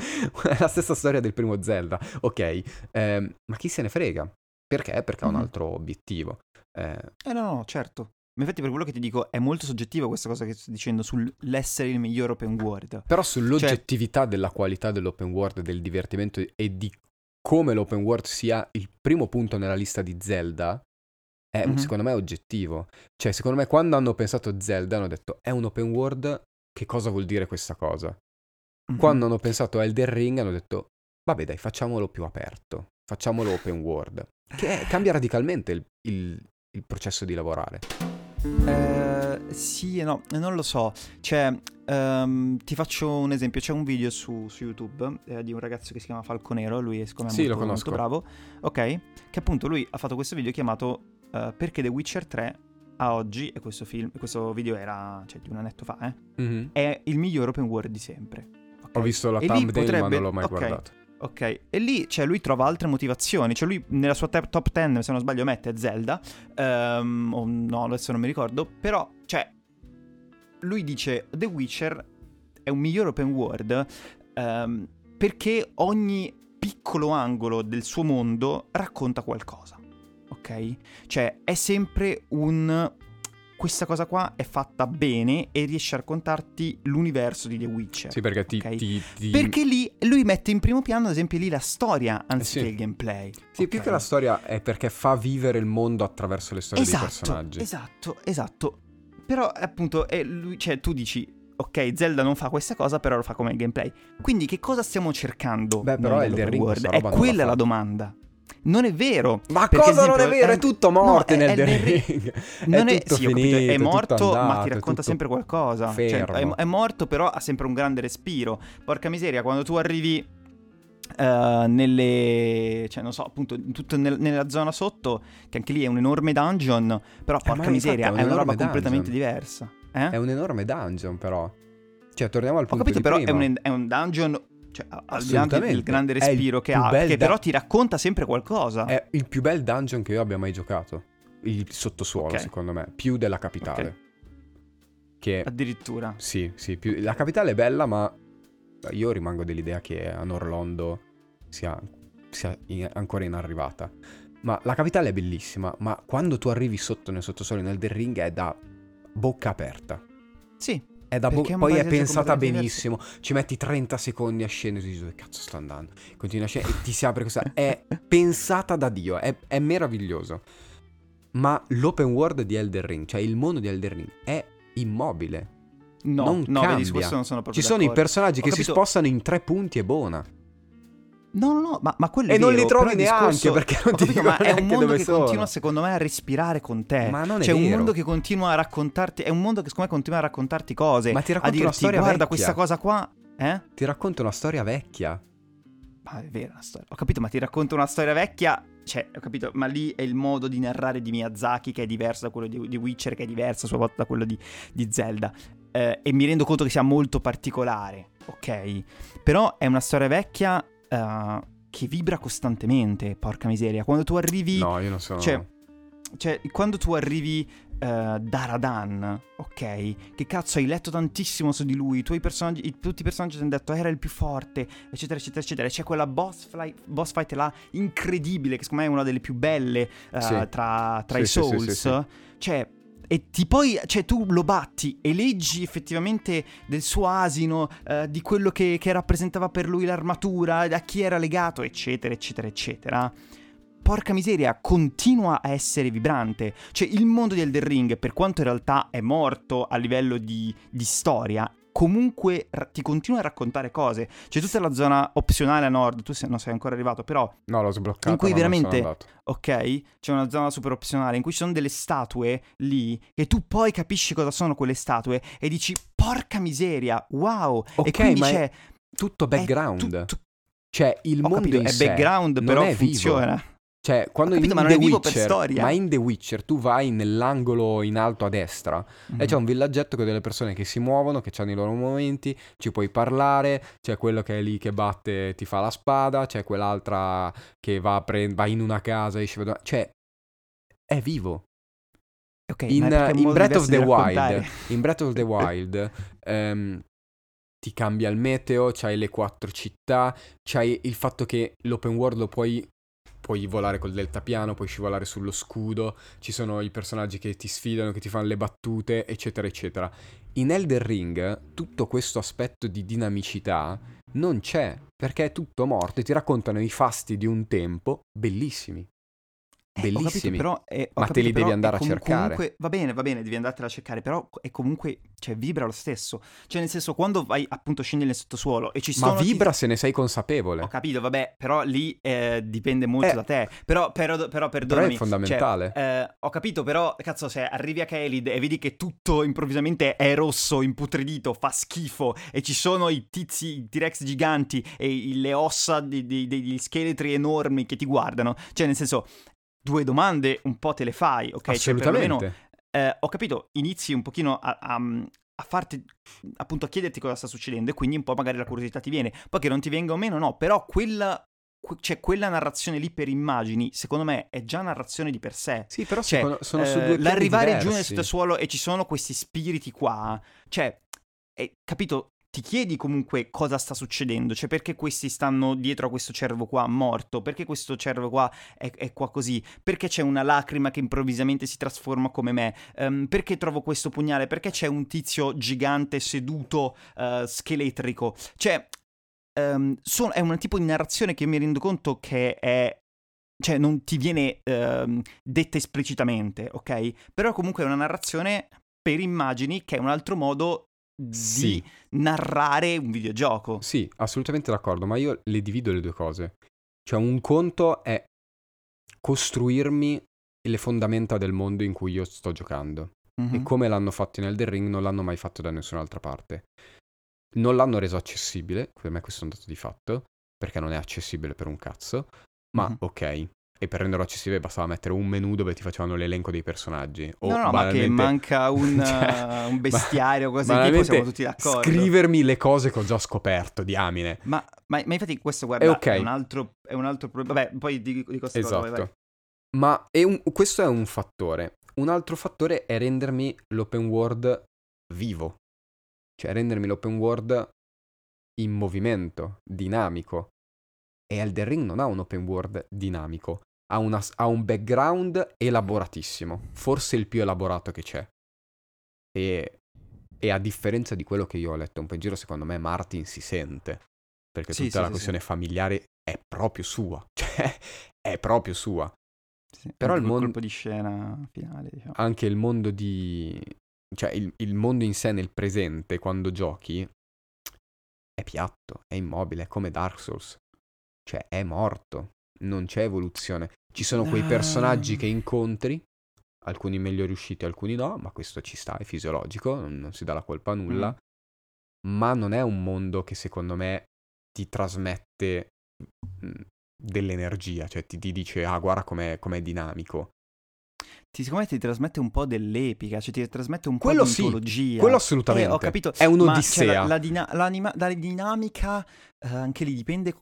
è la stessa storia del primo Zelda. Ok, ehm, ma chi se ne frega? Perché? Perché ha un Mhm. altro obiettivo. Eh, Eh no, no, certo. Ma infatti per quello che ti dico è molto soggettiva questa cosa che sto dicendo sull'essere il miglior open world. Però Cioè sull'oggettività della qualità dell'open world, del divertimento e di come l'open world sia il primo punto nella lista di Zelda, è Mhm. secondo me oggettivo. Cioè, secondo me quando hanno pensato a Zelda hanno detto è un open world, che cosa vuol dire questa cosa? Mhm. Quando hanno pensato a Elden Ring hanno detto vabbè dai, facciamolo più aperto, facciamolo open world. Che è- cambia radicalmente il, il- il processo di lavorare. Eh, sì e no, non lo so. Cioè, ehm, ti faccio un esempio. C'è un video su, su YouTube eh, di un ragazzo che si chiama Falconero. Lui è secondo me Sì, molto, molto bravo. Ok. Che appunto lui ha fatto questo video chiamato eh, Perché The Witcher 3 a oggi, e questo, film, questo video era cioè, di un annetto fa, eh, Mhm. è il miglior open world di sempre. Ok? Ho visto la E thumbnail ma potrebbe- non l'ho mai ok. guardato. Ok, e lì cioè, lui trova altre motivazioni. Cioè, lui nella sua top 10, se non sbaglio, mette Zelda. ehm, o no, adesso non mi ricordo. Però, cioè, lui dice: The Witcher è un miglior open world ehm, perché ogni piccolo angolo del suo mondo racconta qualcosa. Ok? Cioè, è sempre un. Questa cosa qua è fatta bene e riesce a raccontarti l'universo di The Witcher. Sì, perché ti... ok? ti- ti- Perché lì lui mette in primo piano, ad esempio, lì la storia anziché Eh sì. il gameplay. Sì, Ok? più che la storia è perché fa vivere il mondo attraverso le storie dei Esatto, personaggi. esatto, esatto. Però appunto è lui, cioè tu dici, ok, Zelda non fa questa cosa, però lo fa come gameplay. Quindi che cosa stiamo cercando? Beh, però noi Elden Ring world? È quella la domanda. Non è vero. Ma cosa non è esempio, vero? È tutto morto no, nel The Ring. Non è tutto sì, ho capito, finito, è morto, tutto andato, ma ti racconta sempre qualcosa. Cioè, è, è morto, però ha sempre un grande respiro. Porca miseria, quando tu arrivi eh, nelle. cioè, non so, appunto, tutto nel- nella zona sotto, che anche lì è un enorme dungeon. Però, Eh, porca infatti miseria, è un è una roba enorme completamente dungeon. diversa. Eh? È un enorme dungeon, però. Cioè, torniamo al Ho punto capito, di però è un, è un dungeon. Cioè, al di là del- grande respiro che ha, che da- però ti racconta sempre qualcosa. È il più bel dungeon che io abbia mai giocato. Il sottosuolo, Ok. secondo me. Più della capitale. Che Addirittura. sì, sì, più- la capitale è bella, ma io rimango dell'idea che a Norlondo sia, sia in- ancora inarrivata. Ma la capitale è bellissima, ma quando tu arrivi sotto nel sottosuolo nel The Ring è da bocca aperta. Sì. È da bo- poi è pensata benissimo. Ci metti 30 secondi a scendere e dici dove cazzo sto andando. Continui a scendere e ti si apre questa. È pensata da Dio, è, è meraviglioso. Ma l'open world di Elden Ring, cioè il mondo di Elden Ring, è immobile. No, Non no, vedi, cambia. questo non sono Ci sono i d'accordo. personaggi Ho che si capito. spostano in tre punti e buona. No, no, no, ma, ma quello è E non vero, li trovi neanche, discorso- perché non ti capito, ma è un mondo che sono. continua secondo me a respirare con te. Ma non è C'è un vero. mondo che continua a raccontarti, è un mondo che secondo me continua a raccontarti cose, Ma ti a racconta dirti una storia guarda vecchia. questa cosa qua, eh? Ti racconta una storia vecchia. Ma è vera la storia. Ho capito, ma ti racconta una storia vecchia. Cioè, ho capito, ma lì è il modo di narrare di Miyazaki che è diverso da quello di, di Witcher, che è diverso a sua volta da quello di, di Zelda. Eh, e mi rendo conto che sia molto particolare, ok? Però è una storia vecchia eh, che vibra costantemente, porca miseria. Quando tu arrivi. No, io non sono. Cioè, cioè, quando tu arrivi eh, da Radan, ok? Che cazzo hai letto tantissimo su di lui, i tuoi personaggi, i- tutti i personaggi ti hanno detto era il più forte, eccetera, eccetera, eccetera. C'è quella boss, fly- boss fight là incredibile, che secondo me è una delle più belle eh, Sì. tra, tra Sì, i sì, Souls. Cioè. E ti poi, cioè tu lo batti e leggi effettivamente del suo asino, eh, di quello che, che rappresentava per lui l'armatura, a chi era legato, eccetera, eccetera, eccetera porca miseria, continua a essere vibrante. Cioè, il mondo di Elden Ring, per quanto in realtà è morto a livello di, di storia, comunque ti continua a raccontare cose. C'è tutta la zona opzionale a nord, tu se- non sei ancora arrivato, però, No, l'ho sbloccato. in cui veramente- ok, c'è una zona super opzionale in cui ci sono delle statue lì che tu poi capisci cosa sono quelle statue e dici, porca miseria, wow. Ok, e quindi ma c'è... Tutto background. tutto- Cioè, il ho mondo capito, è sé background, non però è vivo. Cioè, quando capito, in ma The Witcher, storia. ma in The Witcher tu vai nell'angolo in alto a destra Mm. e c'è un villaggetto con delle persone che si muovono, che hanno i loro momenti, ci puoi parlare, c'è quello che è lì che batte e ti fa la spada, c'è quell'altra che va, pre- va in una casa e esce... Cioè, è vivo. Ok, ma è in, un in Breath of the. Wild, in Breath of the Wild ehm, ti cambia il meteo, c'hai le quattro città, c'hai il fatto che l'open world lo puoi, puoi volare col deltapiano, puoi scivolare sullo scudo, ci sono i personaggi che ti sfidano, che ti fanno le battute, eccetera, eccetera. In Elden Ring tutto questo aspetto di dinamicità non c'è, perché è tutto morto e ti raccontano i fasti di un tempo bellissimi. Eh, ho capito, Bellissimi. però è- ho Ma te capito, li devi però andare a comu- cercare. Comunque, va bene, va bene, devi andartela a cercare, però è comunque, cioè, vibra lo stesso. Cioè, nel senso, quando vai appunto scendi nel sottosuolo e ci Ma sono... vibra se ne sei consapevole. Ho capito, vabbè, però lì eh, dipende molto Eh, da te. Però, però, però Però perdonami. è fondamentale. cioè, eh, ho capito, però, cazzo, se arrivi a Kaelid e vedi che tutto improvvisamente è rosso, imputredito, fa schifo, e ci sono i tizi, i T-Rex giganti e le ossa di- di- degli scheletri enormi che ti guardano, cioè, nel senso, due domande un po' te le fai, ok? Cioè, perlomeno, Assolutamente. eh, ho capito, inizi un pochino a, a- a farti, appunto, a chiederti cosa sta succedendo e quindi un po' magari la curiosità ti viene. Poi che non ti venga o meno, no, però quella, que- cioè, quella narrazione lì per immagini, secondo me, è già narrazione di per sé. Sì, però Cioè, sono, sono su eh, due l'arrivare giù nel diversi. sottosuolo e ci sono questi spiriti qua, cioè, eh, capito? Ti chiedi comunque cosa sta succedendo, cioè perché questi stanno dietro a questo cervo qua morto, perché questo cervo qua è, è qua così, perché c'è una lacrima che improvvisamente si trasforma come me, Ehm, perché trovo questo pugnale, perché c'è un tizio gigante seduto eh, scheletrico, cioè ehm, son- è un tipo di narrazione che mi rendo conto che è cioè non ti viene ehm, detta esplicitamente, ok? Però comunque è una narrazione per immagini che è un altro modo di Sì. narrare un videogioco. Sì, assolutamente d'accordo, ma io le divido le due cose. Cioè, un conto è costruirmi le fondamenta del mondo in cui io sto giocando. Mhm. E come l'hanno fatto in Elden Ring non l'hanno mai fatto da nessun'altra parte. Non l'hanno reso accessibile, per me questo è un dato di fatto, perché non è accessibile per un cazzo, ma Mhm. ok. E per renderlo accessibile bastava mettere un menu dove ti facevano l'elenco dei personaggi. O no, no, ma che manca un, Cioè, uh, un bestiario, cose di tipo, siamo tutti d'accordo. Scrivermi le cose che ho già scoperto, diamine. Ma, ma, ma infatti questo, guarda, ok. è un altro, è un altro problema. Vabbè, poi dico, dico queste cose, vai, vai. Esatto. Ma è un- questo è un fattore. Un altro fattore è rendermi l'open world vivo. Cioè rendermi l'open world in movimento, dinamico. E Elden Ring non ha un open world dinamico. Ha, una- ha un background elaboratissimo. Forse il più elaborato che c'è. E, e a differenza di quello che io ho letto un po' in giro, secondo me Martin si sente. Perché Sì, tutta sì, la sì, questione familiare è proprio sua. Cioè, è proprio sua. Però il quel mon- colpo di scena finale, diciamo. anche il mondo di... cioè il, il mondo in sé nel presente quando giochi è piatto, è immobile, è come Dark Souls. Cioè è morto, non c'è evoluzione. Ci sono quei personaggi Ah. che incontri, alcuni meglio riusciti, alcuni no, ma questo ci sta, è fisiologico, non, non si dà la colpa a nulla. Mm. Ma non è un mondo che secondo me ti trasmette mm, dell'energia, cioè ti, ti dice ah guarda com'è, com'è dinamico. Ti, secondo me ti trasmette un po' dell'epica, cioè ti trasmette un Quello po' di sì, mitologia. Quello assolutamente. Eh, ho capito. È Ma un'odissea. cioè, la, la dina- la dinamica, eh, anche lì dipende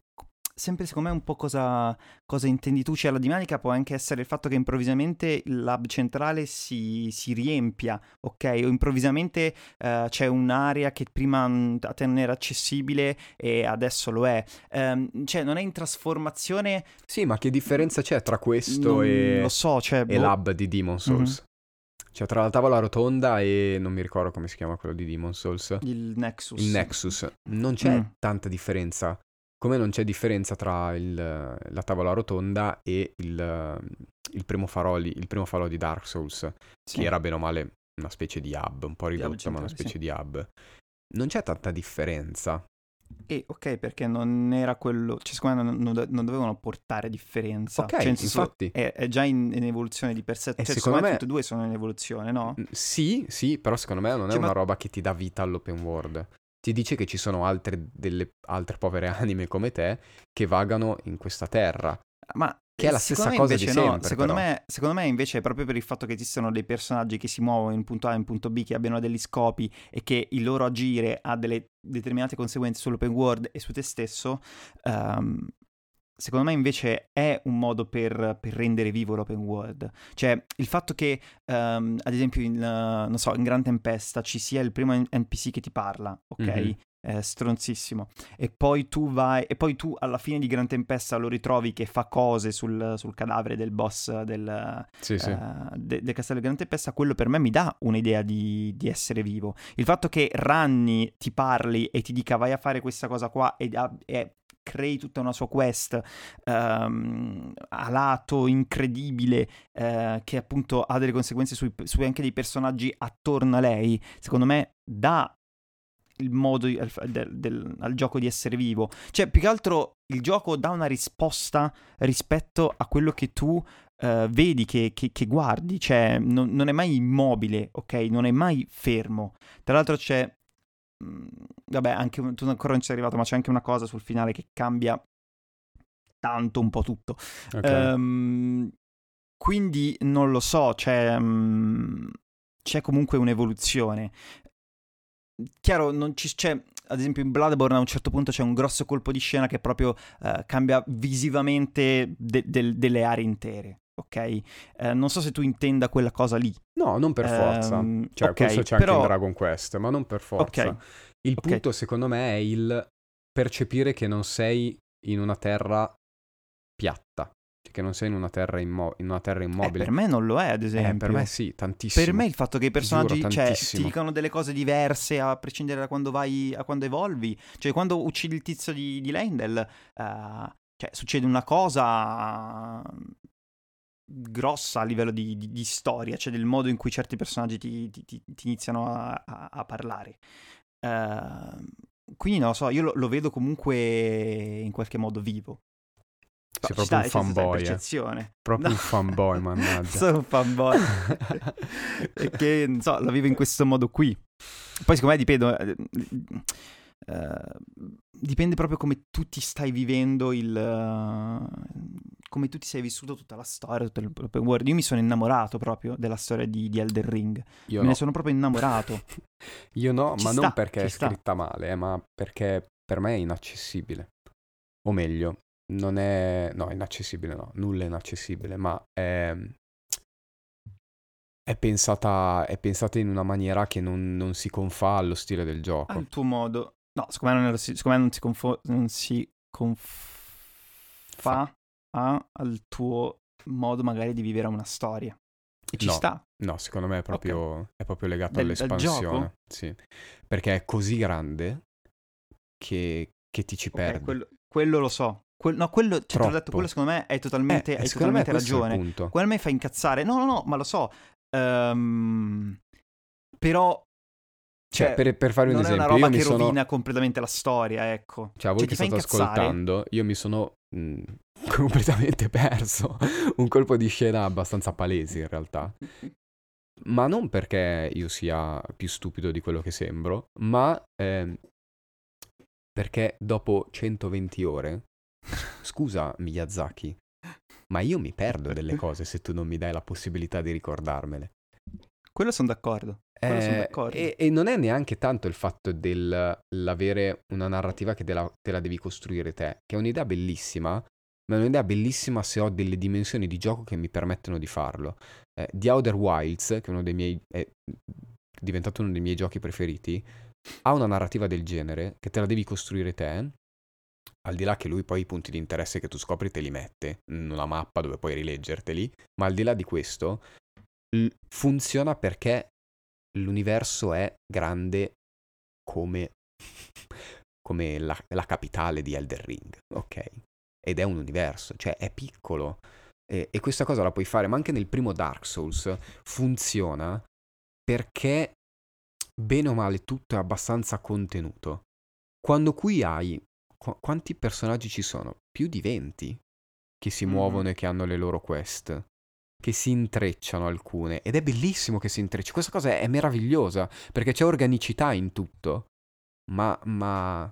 sempre secondo me un po' cosa, cosa intendi tu. Cioè la dinamica può anche essere il fatto che improvvisamente l'hub centrale si, si riempia, ok? O improvvisamente eh, c'è un'area che prima mm, a te non era accessibile e adesso lo è. Ehm, cioè non è in trasformazione... Sì, ma che differenza c'è tra questo non e, lo so, cioè... e boh, l'hub di Demon Souls? Cioè, tra la tavola rotonda e non mi ricordo come si chiama quello di Demon Souls. Il Nexus. Il Nexus. Non c'è Mm. tanta differenza. Come non c'è differenza tra il- la tavola rotonda e il, il primo faroli, il primo falò di Dark Souls, Sì. che era bene o male una specie di hub, un po' hub ridotto, ma una specie sì. di hub. Non c'è tanta differenza. E ok, perché non era quello. Cioè, secondo me non, non do- non dovevano portare differenza. Ok, Cioè, infatti. È, è già in, in evoluzione di per sé. E Cioè, secondo secondo me tutte e due sono in evoluzione, no? Sì, sì, però secondo me non è Cioè, una ma- roba che ti dà vita all'open world. Ti dice che ci sono altre, delle altre povere anime come te che vagano in questa terra. Ma Che è la stessa cosa di invece no. sempre, Secondo me, secondo me invece è proprio per il fatto che esistono dei personaggi che si muovono in punto A e in punto B, che abbiano degli scopi e che il loro agire ha delle determinate conseguenze sull'open world e su te stesso. ehm, secondo me invece è un modo per, per rendere vivo l'open world. Cioè il fatto che, ehm, ad esempio, in, eh, non so, in Gran Tempesta ci sia il primo NPC che ti parla, ok? Mhm. È stronzissimo. E poi tu vai, e poi tu alla fine di Gran Tempesta lo ritrovi che fa cose sul, sul cadavere del boss del, Sì, sì. eh, de- del castello di Gran Tempesta, quello per me mi dà un'idea di, di essere vivo. Il fatto che Ranni ti parli e ti dica vai a fare questa cosa qua e, e crei tutta una sua quest ehm, a lato incredibile eh, che appunto ha delle conseguenze sui, su anche dei personaggi attorno a lei, secondo me dà il modo al, del- del- al gioco di essere vivo. Cioè, più che altro il gioco dà una risposta rispetto a quello che tu eh, vedi, che, che- che guardi. Cioè, non, non è mai immobile, ok? Non è mai fermo. Tra l'altro c'è... mm, Vabbè, anche tu ancora non ci sei arrivato, ma c'è anche una cosa sul finale che cambia tanto un po' tutto. Ok. Ehm, quindi non lo so, c'è, mm, c'è comunque un'evoluzione. Chiaro, non ci c'è, ad esempio in Bloodborne a un certo punto c'è un grosso colpo di scena che proprio eh, cambia visivamente de- del- delle aree intere, ok? Eh, non so se tu intenda quella cosa lì. No, non per forza. Ehm, Cioè, ok, questo c'è però- anche in Dragon Quest, ma non per forza. Ok. Il Ok. punto, secondo me, è il percepire che non sei in una terra piatta. Cioè, che non sei in una terra, immo- in una terra Eh, immobile. per me non lo è, ad Eh, esempio. per me sì, tantissimo. Per me il fatto che i Ti giuro, personaggi cioè, ti dicano delle cose diverse a prescindere da quando vai, a quando evolvi. Cioè, quando uccidi il tizio di, di Lendl, eh, cioè, succede una cosa grossa a livello di, di- di storia, cioè del modo in cui certi personaggi ti, ti- ti- ti iniziano a, a- a parlare. Uh, quindi non lo so, io lo, lo, vedo comunque in qualche modo vivo. Sei proprio un fanboy. Eh. Proprio no. un fanboy, mannaggia. Sono un fanboy. che, non so, lo vivo in questo modo qui. Poi secondo me dipende... Uh, dipende proprio come tu ti stai vivendo il... Uh, come tu ti sei vissuto tutta la storia, tutto l'open world. Io mi sono innamorato proprio della storia di, di Elden Ring. Io Me no. ne sono proprio innamorato. Io no, ci ma sta, non perché è scritta sta. male, eh, ma perché per me è inaccessibile. O meglio, non è... No, inaccessibile no, nulla è inaccessibile, ma è... È pensata, è pensata in una maniera che non, non si confà allo stile del gioco. Al tuo modo. No, secondo me non, secondo me non si, confo- non si confà a, al tuo modo magari di vivere una storia. E ci no, sta. No, secondo me è proprio, okay. è proprio legato del, all'espansione. Sì. Perché è così grande che, che ti ci okay, perdi. Quello, quello, lo so. Que- no, quello, cioè, te l'ho detto, quello secondo me è totalmente, eh, hai totalmente ragione. Quello a me fa incazzare. No, no, no, ma lo so. Um, però cioè, cioè, per, per fare un non esempio, è una roba che sono... rovina completamente la storia, ecco. Cioè, voi cioè, che state ascoltando, io mi sono mh, mm, completamente perso. un colpo di scena abbastanza palese, in realtà. Ma non perché io sia più stupido di quello che sembro, ma eh, perché dopo 120 ore, scusa Miyazaki, ma io mi perdo delle cose se tu non mi dai la possibilità di ricordarmele. Quello sono d'accordo. Eh, e, e, non è neanche tanto il fatto dell'avere una narrativa che te la, te la, devi costruire te, che è un'idea bellissima, ma è un'idea bellissima se ho delle dimensioni di gioco che mi permettono di farlo. Eh, The Outer Wilds, che è uno dei miei... è diventato uno dei miei giochi preferiti, ha una narrativa del genere che te la devi costruire te, al di là che lui poi i punti di interesse che tu scopri te li mette in una mappa dove puoi rileggerteli, ma al di là di questo funziona perché l'universo è grande come, come la, la, capitale di Elder Ring, ok? Ed è un universo, cioè è piccolo. E, e questa cosa la puoi fare, ma anche nel primo Dark Souls funziona perché bene o male tutto è abbastanza contenuto. Quando qui hai... Qu- quanti personaggi ci sono? Più di 20 che si mm-hmm. muovono e che hanno le loro quest che si intrecciano alcune ed è bellissimo che si intrecci. Questa cosa è, meravigliosa perché c'è organicità in tutto. Ma, ma,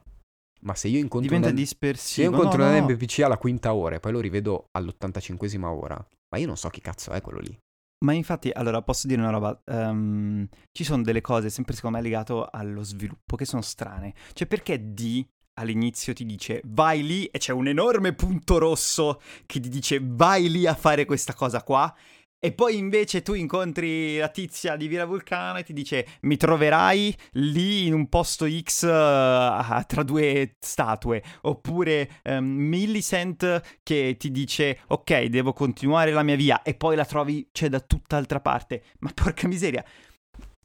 ma se io incontro Diventa un, dispersivo. Se io incontro no, un no. NPC alla quinta ora e poi lo rivedo all'85esima ora, ma io non so chi cazzo è quello lì. Ma infatti, allora posso dire una roba, um, ci sono delle cose sempre secondo me legato allo sviluppo che sono strane. Cioè perché D all'inizio ti dice vai lì e c'è un enorme punto rosso che ti dice vai lì a fare questa cosa qua. E poi invece tu incontri la tizia di Villa Vulcano e ti dice mi troverai lì in un posto X uh, tra due statue. Oppure um, Millicent che ti dice ok devo continuare la mia via e poi la trovi c'è da tutt'altra parte. Ma porca miseria,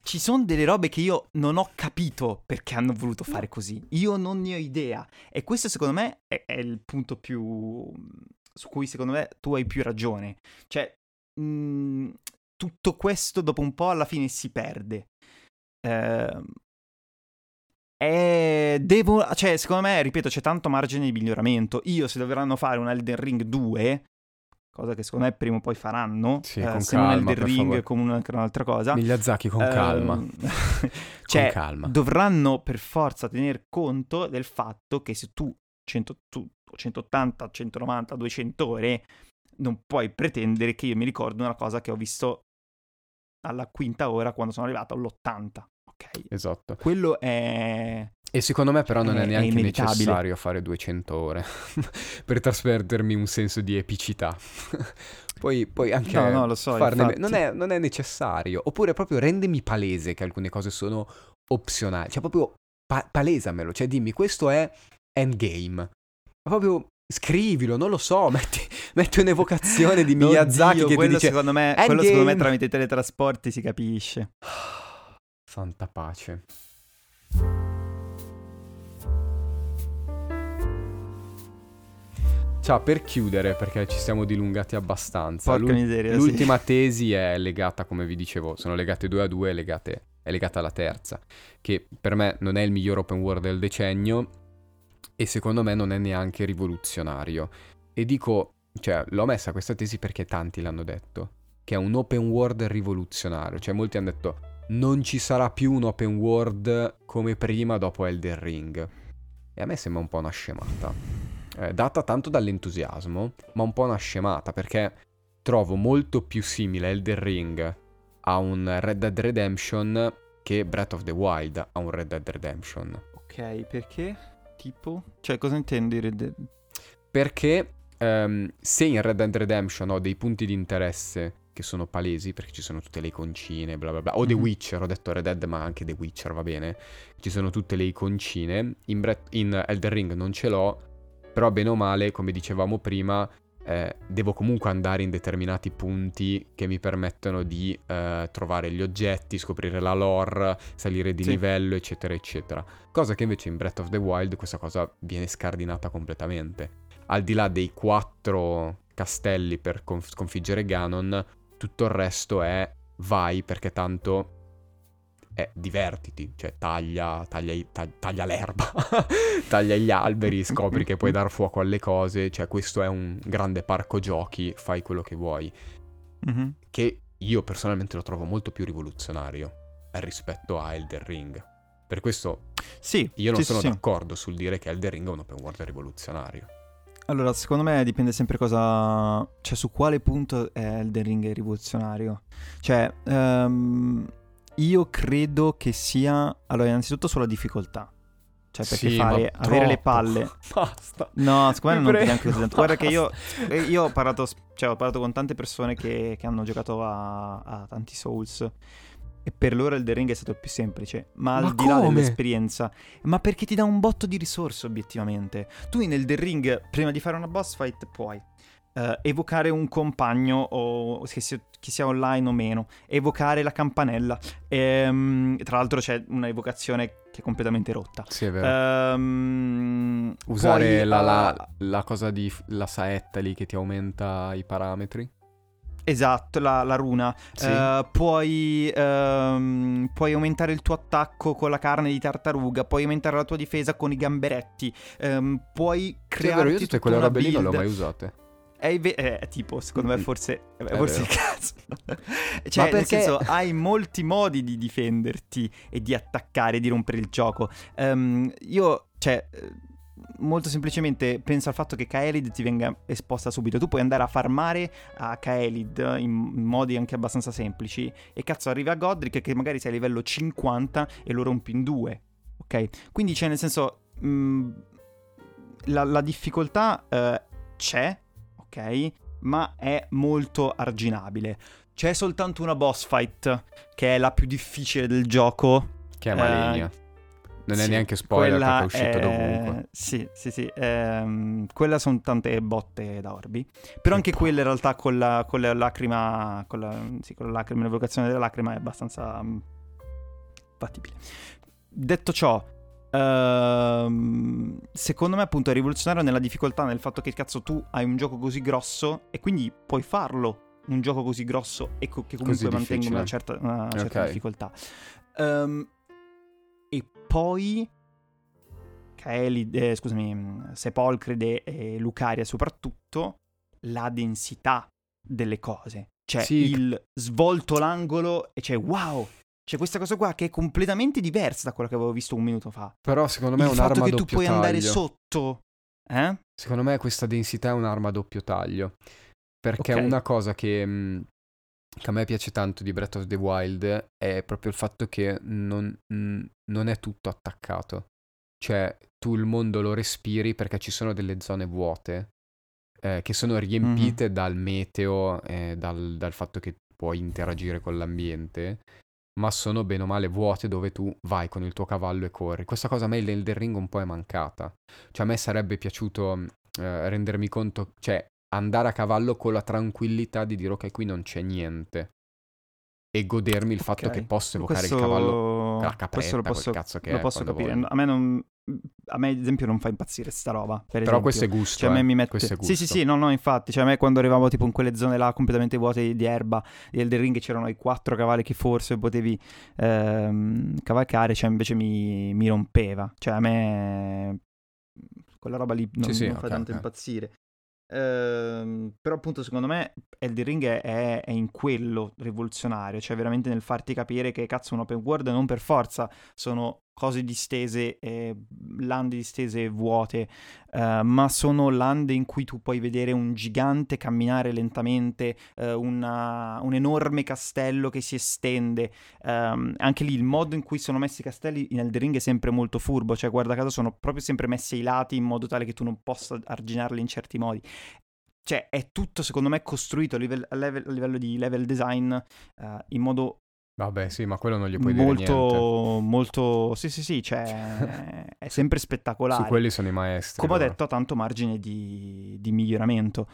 ci sono delle robe che io non ho capito perché hanno voluto fare così. Io non ne ho idea. E questo secondo me è, è il punto più... su cui secondo me tu hai più ragione. Cioè, mh, mm, tutto questo dopo un po' alla fine si perde. Eh, è... Devo... Cioè, secondo me, ripeto, c'è tanto margine di miglioramento. Io, se dovranno fare un Elden Ring 2, cosa che secondo me prima o poi faranno, sì, eh, se calma, non Elden Ring favore. come anche un'altra cosa. Migliazzaki con calma. Ehm, cioè, con calma. dovranno per forza tener conto del fatto che se tu, 100, tu 180, 190, 200 ore non puoi pretendere che io mi ricordo una cosa che ho visto alla quinta ora quando sono arrivato all'80. Ok. Esatto. Quello è e secondo me però non è, è neanche è necessario fare 200 ore per trasmettermi un senso di epicità. poi, poi, anche no, no, lo so, farne... non, è, non, è, necessario. Oppure proprio rendemi palese che alcune cose sono opzionali. Cioè proprio pa- palesamelo. Cioè dimmi questo è endgame. Ma proprio scrivilo, non lo so, metti, metti un'evocazione di Miyazaki Oddio, che ti dice secondo me, Quello secondo me tramite i teletrasporti si capisce. Santa pace. Ciao, per chiudere, perché ci siamo dilungati abbastanza. Porca miseria, L'ultima sì. tesi è legata, come vi dicevo, sono legate due a due, legate è legata alla terza, che per me non è il miglior open world del decennio e secondo me non è neanche rivoluzionario. E dico, cioè, l'ho messa questa tesi perché tanti l'hanno detto, che è un open world rivoluzionario, cioè molti hanno detto non ci sarà più un open world come prima dopo Elden Ring. E a me sembra un po' una scemata. Eh, data tanto dall'entusiasmo, ma un po' una scemata perché trovo molto più simile Elden Ring a un Red Dead Redemption che Breath of the Wild a un Red Dead Redemption. Ok, perché? Tipo? Cioè, cosa intendi Red Dead? Perché um, se in Red Dead Redemption ho dei punti di interesse che sono palesi, perché ci sono tutte le iconcine, bla bla bla, o mm-hmm. The mhm. Witcher, ho detto Red Dead, ma anche The Witcher va bene, ci sono tutte le iconcine, in, Bre- in Elden Ring non ce l'ho, però bene o male, come dicevamo prima, eh, devo comunque andare in determinati punti che mi permettono di eh, trovare gli oggetti, scoprire la lore, salire di sì. livello, eccetera, eccetera. Cosa che invece in Breath of the Wild questa cosa viene scardinata completamente. Al di là dei quattro castelli per conf- sconfiggere Ganon, tutto il resto è vai perché tanto è divertiti, cioè taglia, taglia, taglia l'erba, taglia gli alberi, scopri che puoi dar fuoco alle cose, cioè questo è un grande parco giochi, fai quello che vuoi, mm-hmm. che io personalmente lo trovo molto più rivoluzionario rispetto a Elder Ring. Per questo sì, io non sì, sono sì. d'accordo sul dire che Elder Ring è un open world rivoluzionario. Allora, secondo me dipende sempre cosa... Cioè, su quale punto è Elden Ring rivoluzionario. Cioè, um, io credo che sia... Allora, innanzitutto sulla difficoltà. Cioè, perché sì, fare, avere le palle... Basta. No, secondo me non è neanche così tanto. Guarda che io, eh, io ho, parlato, cioè, ho parlato con tante persone che, che hanno giocato a, a tanti Souls e per loro il The Ring è stato il più semplice, ma, ma al di là dell'esperienza, ma perché ti dà un botto di risorse obiettivamente. Tu nel The Ring, prima di fare una boss fight, puoi uh, evocare un compagno, o che sia, che sia, online o meno, evocare la campanella. E, um, tra l'altro c'è una evocazione che è completamente rotta. Sì, è vero. Um, Usare poi, la, la, uh, la cosa di la saetta lì che ti aumenta i parametri. Esatto, la, la runa. Sì. Uh, puoi, um, puoi, aumentare il tuo attacco con la carne di tartaruga, puoi aumentare la tua difesa con i gamberetti, um, puoi creare... Sì, io tutte quelle robe lì non le ho mai usate. È, ve- è, tipo, secondo me, forse, è forse il caso. cioè, perché... nel senso, hai molti modi di difenderti e di attaccare, di rompere il gioco. Um, io, cioè molto semplicemente pensa al fatto che Kaelid ti venga esposta subito. Tu puoi andare a farmare a Kaelid in modi anche abbastanza semplici. E cazzo, arriva a Godric che magari sei a livello 50 e lo rompi in due. Ok? Quindi c'è nel senso. Mh, mm, la, la, difficoltà uh, c'è, ok? Ma è molto arginabile. C'è soltanto una boss fight che è la più difficile del gioco. Che è Maligna. Uh, non sì, è neanche spoiler perché è uscito è... dovunque. Sì, sì, sì. Ehm, quella sono tante botte da orbi. Però anche quella in realtà con la, con la lacrima, con la, sì, con la lacrima, l'evocazione della lacrima è abbastanza um, fattibile. Detto ciò, uh, secondo me appunto è rivoluzionario nella difficoltà, nel fatto che cazzo tu hai un gioco così grosso e quindi puoi farlo un gioco così grosso e co- che comunque mantenga una certa, una certa okay. difficoltà. Um, e poi Kaelid, eh, scusami, Sepolcride e Lucaria soprattutto, la densità delle cose. Cioè sì. il svolto l'angolo e c'è wow, c'è questa cosa qua che è completamente diversa da quella che avevo visto un minuto fa. Però secondo me il è un'arma doppio taglio. Il fatto che tu puoi taglio. andare sotto, eh? Secondo me questa densità è un'arma a doppio taglio. Perché okay. una cosa che mh, che a me piace tanto di Breath of the Wild è proprio il fatto che non, non è tutto attaccato. Cioè, tu il mondo lo respiri perché ci sono delle zone vuote eh, che sono riempite mm-hmm. dal meteo, eh, dal, dal fatto che puoi interagire con l'ambiente, ma sono bene o male vuote dove tu vai con il tuo cavallo e corri. Questa cosa a me nel Ring un po' è mancata. Cioè a me sarebbe piaciuto eh, rendermi conto, cioè andare a cavallo con la tranquillità di dire ok qui non c'è niente. E godermi il fatto Ok. che posso evocare Questo- il cavallo, la capretta, lo quel posso, cazzo che lo è, posso capire. voglio. A me non... A me, ad esempio, non fa impazzire sta roba. Per Però esempio. questo è gusto, Cioè, a me eh. mi mette... questo è Sì, sì, gusto. sì, no, no, infatti. Cioè, a me quando arrivavo tipo in quelle zone là completamente vuote di erba di Elden Ring c'erano i quattro cavalli che forse potevi ehm, cavalcare, cioè invece mi, mi rompeva. Cioè, a me quella roba lì non, Sì, sì, non fa ok, tanto ok. impazzire. Ehm, però appunto secondo me Elden Ring è, è- in quello rivoluzionario, cioè veramente nel farti capire che cazzo un open world non per forza sono cose distese, eh, lande distese vuote, eh, ma sono lande in cui tu puoi vedere un gigante camminare lentamente, eh, una- un enorme castello che si estende. Ehm, anche lì il modo in cui sono messi i castelli in Elden Ring è sempre molto furbo, cioè guarda caso sono proprio sempre messi ai lati in modo tale che tu non possa arginarli in certi modi. Cioè è tutto secondo me costruito a livello, a livello di level design eh, in modo Vabbè, sì, ma quello non gli puoi dire niente. molto, molto, sì sì sì, cioè è sempre spettacolare. Su quelli sono i maestri. Come ho loro. detto, ha tanto margine di, di miglioramento.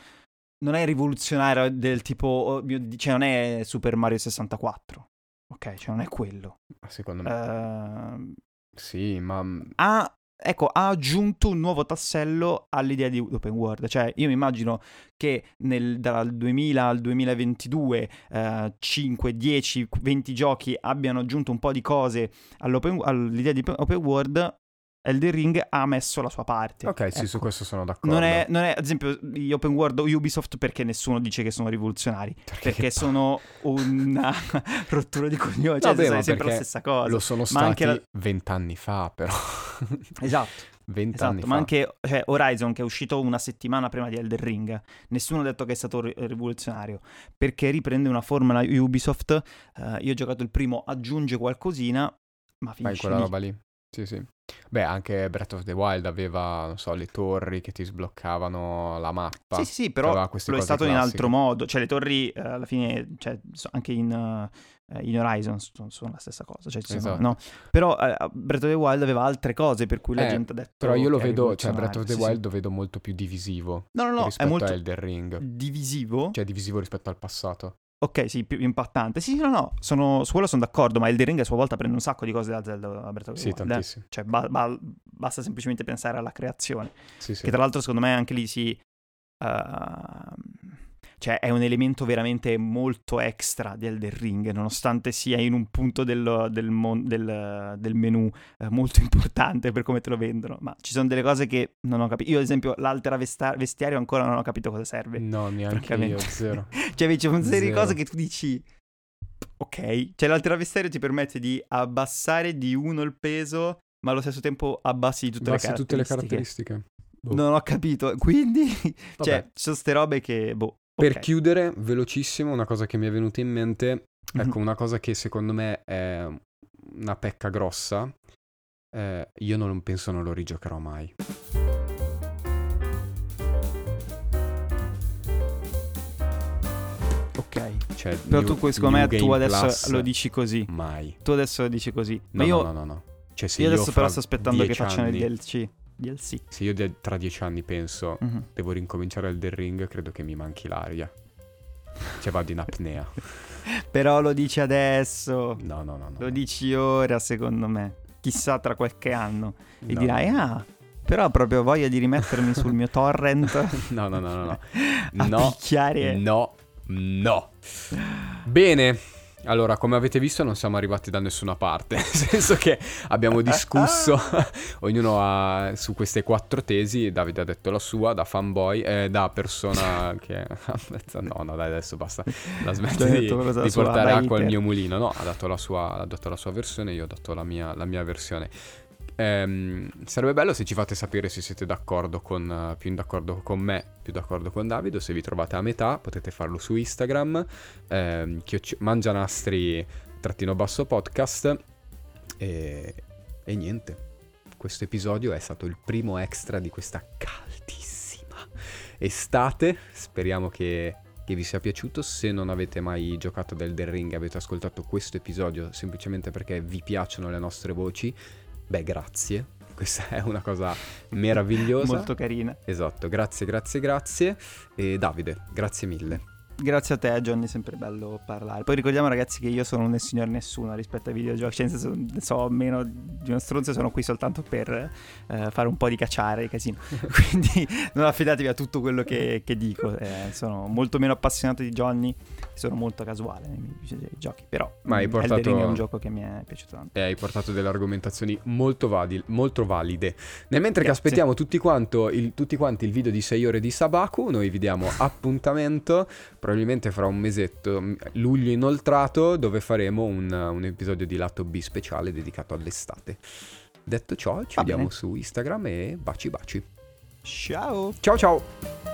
Non è rivoluzionario del tipo, oh cioè non è Super Mario 64. Ok, cioè non è quello. Secondo me. Ehm, Sì, ma... ha, ecco, ha aggiunto un nuovo tassello all'idea di open world. Cioè, io mi immagino che nel- dal 2000 al 2022 eh, 5, 10, 20 giochi abbiano aggiunto un po' di cose all'idea di open world. Elden Ring ha messo la sua parte. Ok, sì, Ecco. su questo sono d'accordo. Non è, non è, ad esempio, gli open world o Ubisoft perché nessuno dice che sono rivoluzionari. Perché che sono una rottura di coglioni. Cioè, Vabbè, è sempre la perché stessa cosa. Lo sono stati la- vent'anni fa, però. Esatto. Vent'anni Esatto, fa. ma anche cioè, Horizon che è uscito una settimana prima di Elden Ring, nessuno ha detto che è stato ri- rivoluzionario, perché riprende una formula Ubisoft, eh, io ho giocato il primo, aggiunge qualcosina, ma Fai finisce quella lì. roba lì. Sì, sì. Beh, anche Breath of the Wild aveva, non so, le torri che ti sbloccavano la mappa. Sì, sì, però lo è stato in classiche. altro modo, cioè le torri eh, alla fine, cioè, anche in, eh, in Horizon sono, sono la stessa cosa, cioè, ci sono- Esatto. no? però eh, Breath of the Wild aveva altre cose per cui la Eh, gente ha detto Però io lo vedo, cioè Breath of the rivoluzionario, sì, Wild lo vedo molto più divisivo. No, no, no, è rispetto molto a Elden Ring. divisivo. Cioè divisivo rispetto al passato. Ok, sì, più impattante. Sì, no, no, sono, su quello sono d'accordo, ma Elden Ring a sua volta prende un sacco di cose da Zelda the Sì, tantissimo. Cioè, ba- ba- basta semplicemente pensare alla creazione. Sì, sì. Che tra l'altro, secondo me, anche lì si... ehm, cioè, è un elemento veramente molto extra di Elden Ring, nonostante sia in un punto del, del, mon- del- del menu eh, molto importante per come te lo vendono. Ma ci sono delle cose che non ho capito. Io, ad esempio, l'altera vesta- vestiario ancora non ho capito cosa serve. No, neanche io, zero. Cioè, c'è una serie di cose che tu dici. Ok, cioè l'altera vestiario ti permette di abbassare di uno il peso, ma allo stesso tempo abbassi di tutte le tutte le caratteristiche. caratteristiche. Boh. Non ho capito. Quindi, cioè, Vabbè. ci sono ste robe che, boh. Per ok. chiudere, velocissimo, una cosa che mi è venuta in mente, Mhm. ecco, una cosa che secondo me è una pecca grossa, eh, io non penso non lo rigiocherò mai. Ok. Cioè, Però New- tu, secondo me, tu adesso lo dici così. Mai. Tu adesso lo dici così. No, Ma io, no, no, no, no. Cioè, io adesso però sto aspettando che facciano anni- il DLC. DLC. Se io de- tra dieci anni penso Mhm. devo rincominciare il The Ring, credo che mi manchi l'aria. Cioè vado in apnea. Però lo dici adesso. No, no, no. no. Lo dici ora, secondo me. Chissà tra qualche anno. E No, dirai, no. ah, però ho proprio voglia di rimettermi sul mio torrent No, no, no, no, no. a No, picchiare. No, no. Bene. Allora, come avete visto, non siamo arrivati da nessuna parte. Nel senso che abbiamo discusso, ognuno ha su queste quattro tesi. Davide ha detto la sua, da fanboy, eh, da persona che. no, no, dai, adesso basta. La smetti Dai, di, di portare acqua al mio mulino. No, ha dato la sua, ha dato la sua versione, io ho dato la mia, la mia versione. Ehm, sarebbe bello se ci fate sapere se siete d'accordo con, eh, più d'accordo con me, più d'accordo con Davide, se vi trovate a metà, potete farlo su Instagram, ehm, chioc- mangianastri trattino basso podcast e, e niente. Questo episodio è stato il primo extra di questa caldissima estate. Speriamo che, che vi sia piaciuto. Se non avete mai giocato del Elden Ring e avete ascoltato questo episodio semplicemente perché vi piacciono le nostre voci, beh, grazie. Questa è una cosa meravigliosa. Molto carina. Esatto, grazie, grazie, grazie. E Davide, grazie mille. Grazie a te, Johnny, è sempre bello parlare. Poi ricordiamo, ragazzi, che io sono un signor nessuno rispetto ai videogiochi. Cioè, senso, so meno di uno stronzo, sono qui soltanto per eh, fare un po' di cacciare, casino. Quindi non affidatevi a tutto quello che, che dico. Eh, sono molto meno appassionato di Johnny, sono molto casuale nei miei giochi. Però Ma hai portato... È un gioco che mi è piaciuto tanto. E hai portato delle argomentazioni molto, vali- molto valide. Nel mentre che Grazie. aspettiamo tutti, il, tutti quanti il video di 6 ore di Sabaku, noi vi diamo appuntamento probabilmente fra un mesetto, luglio inoltrato, dove faremo un, un episodio di lato B speciale dedicato all'estate. Detto ciò, ci Va vediamo bene. su Instagram e baci baci. Ciao! Ciao ciao!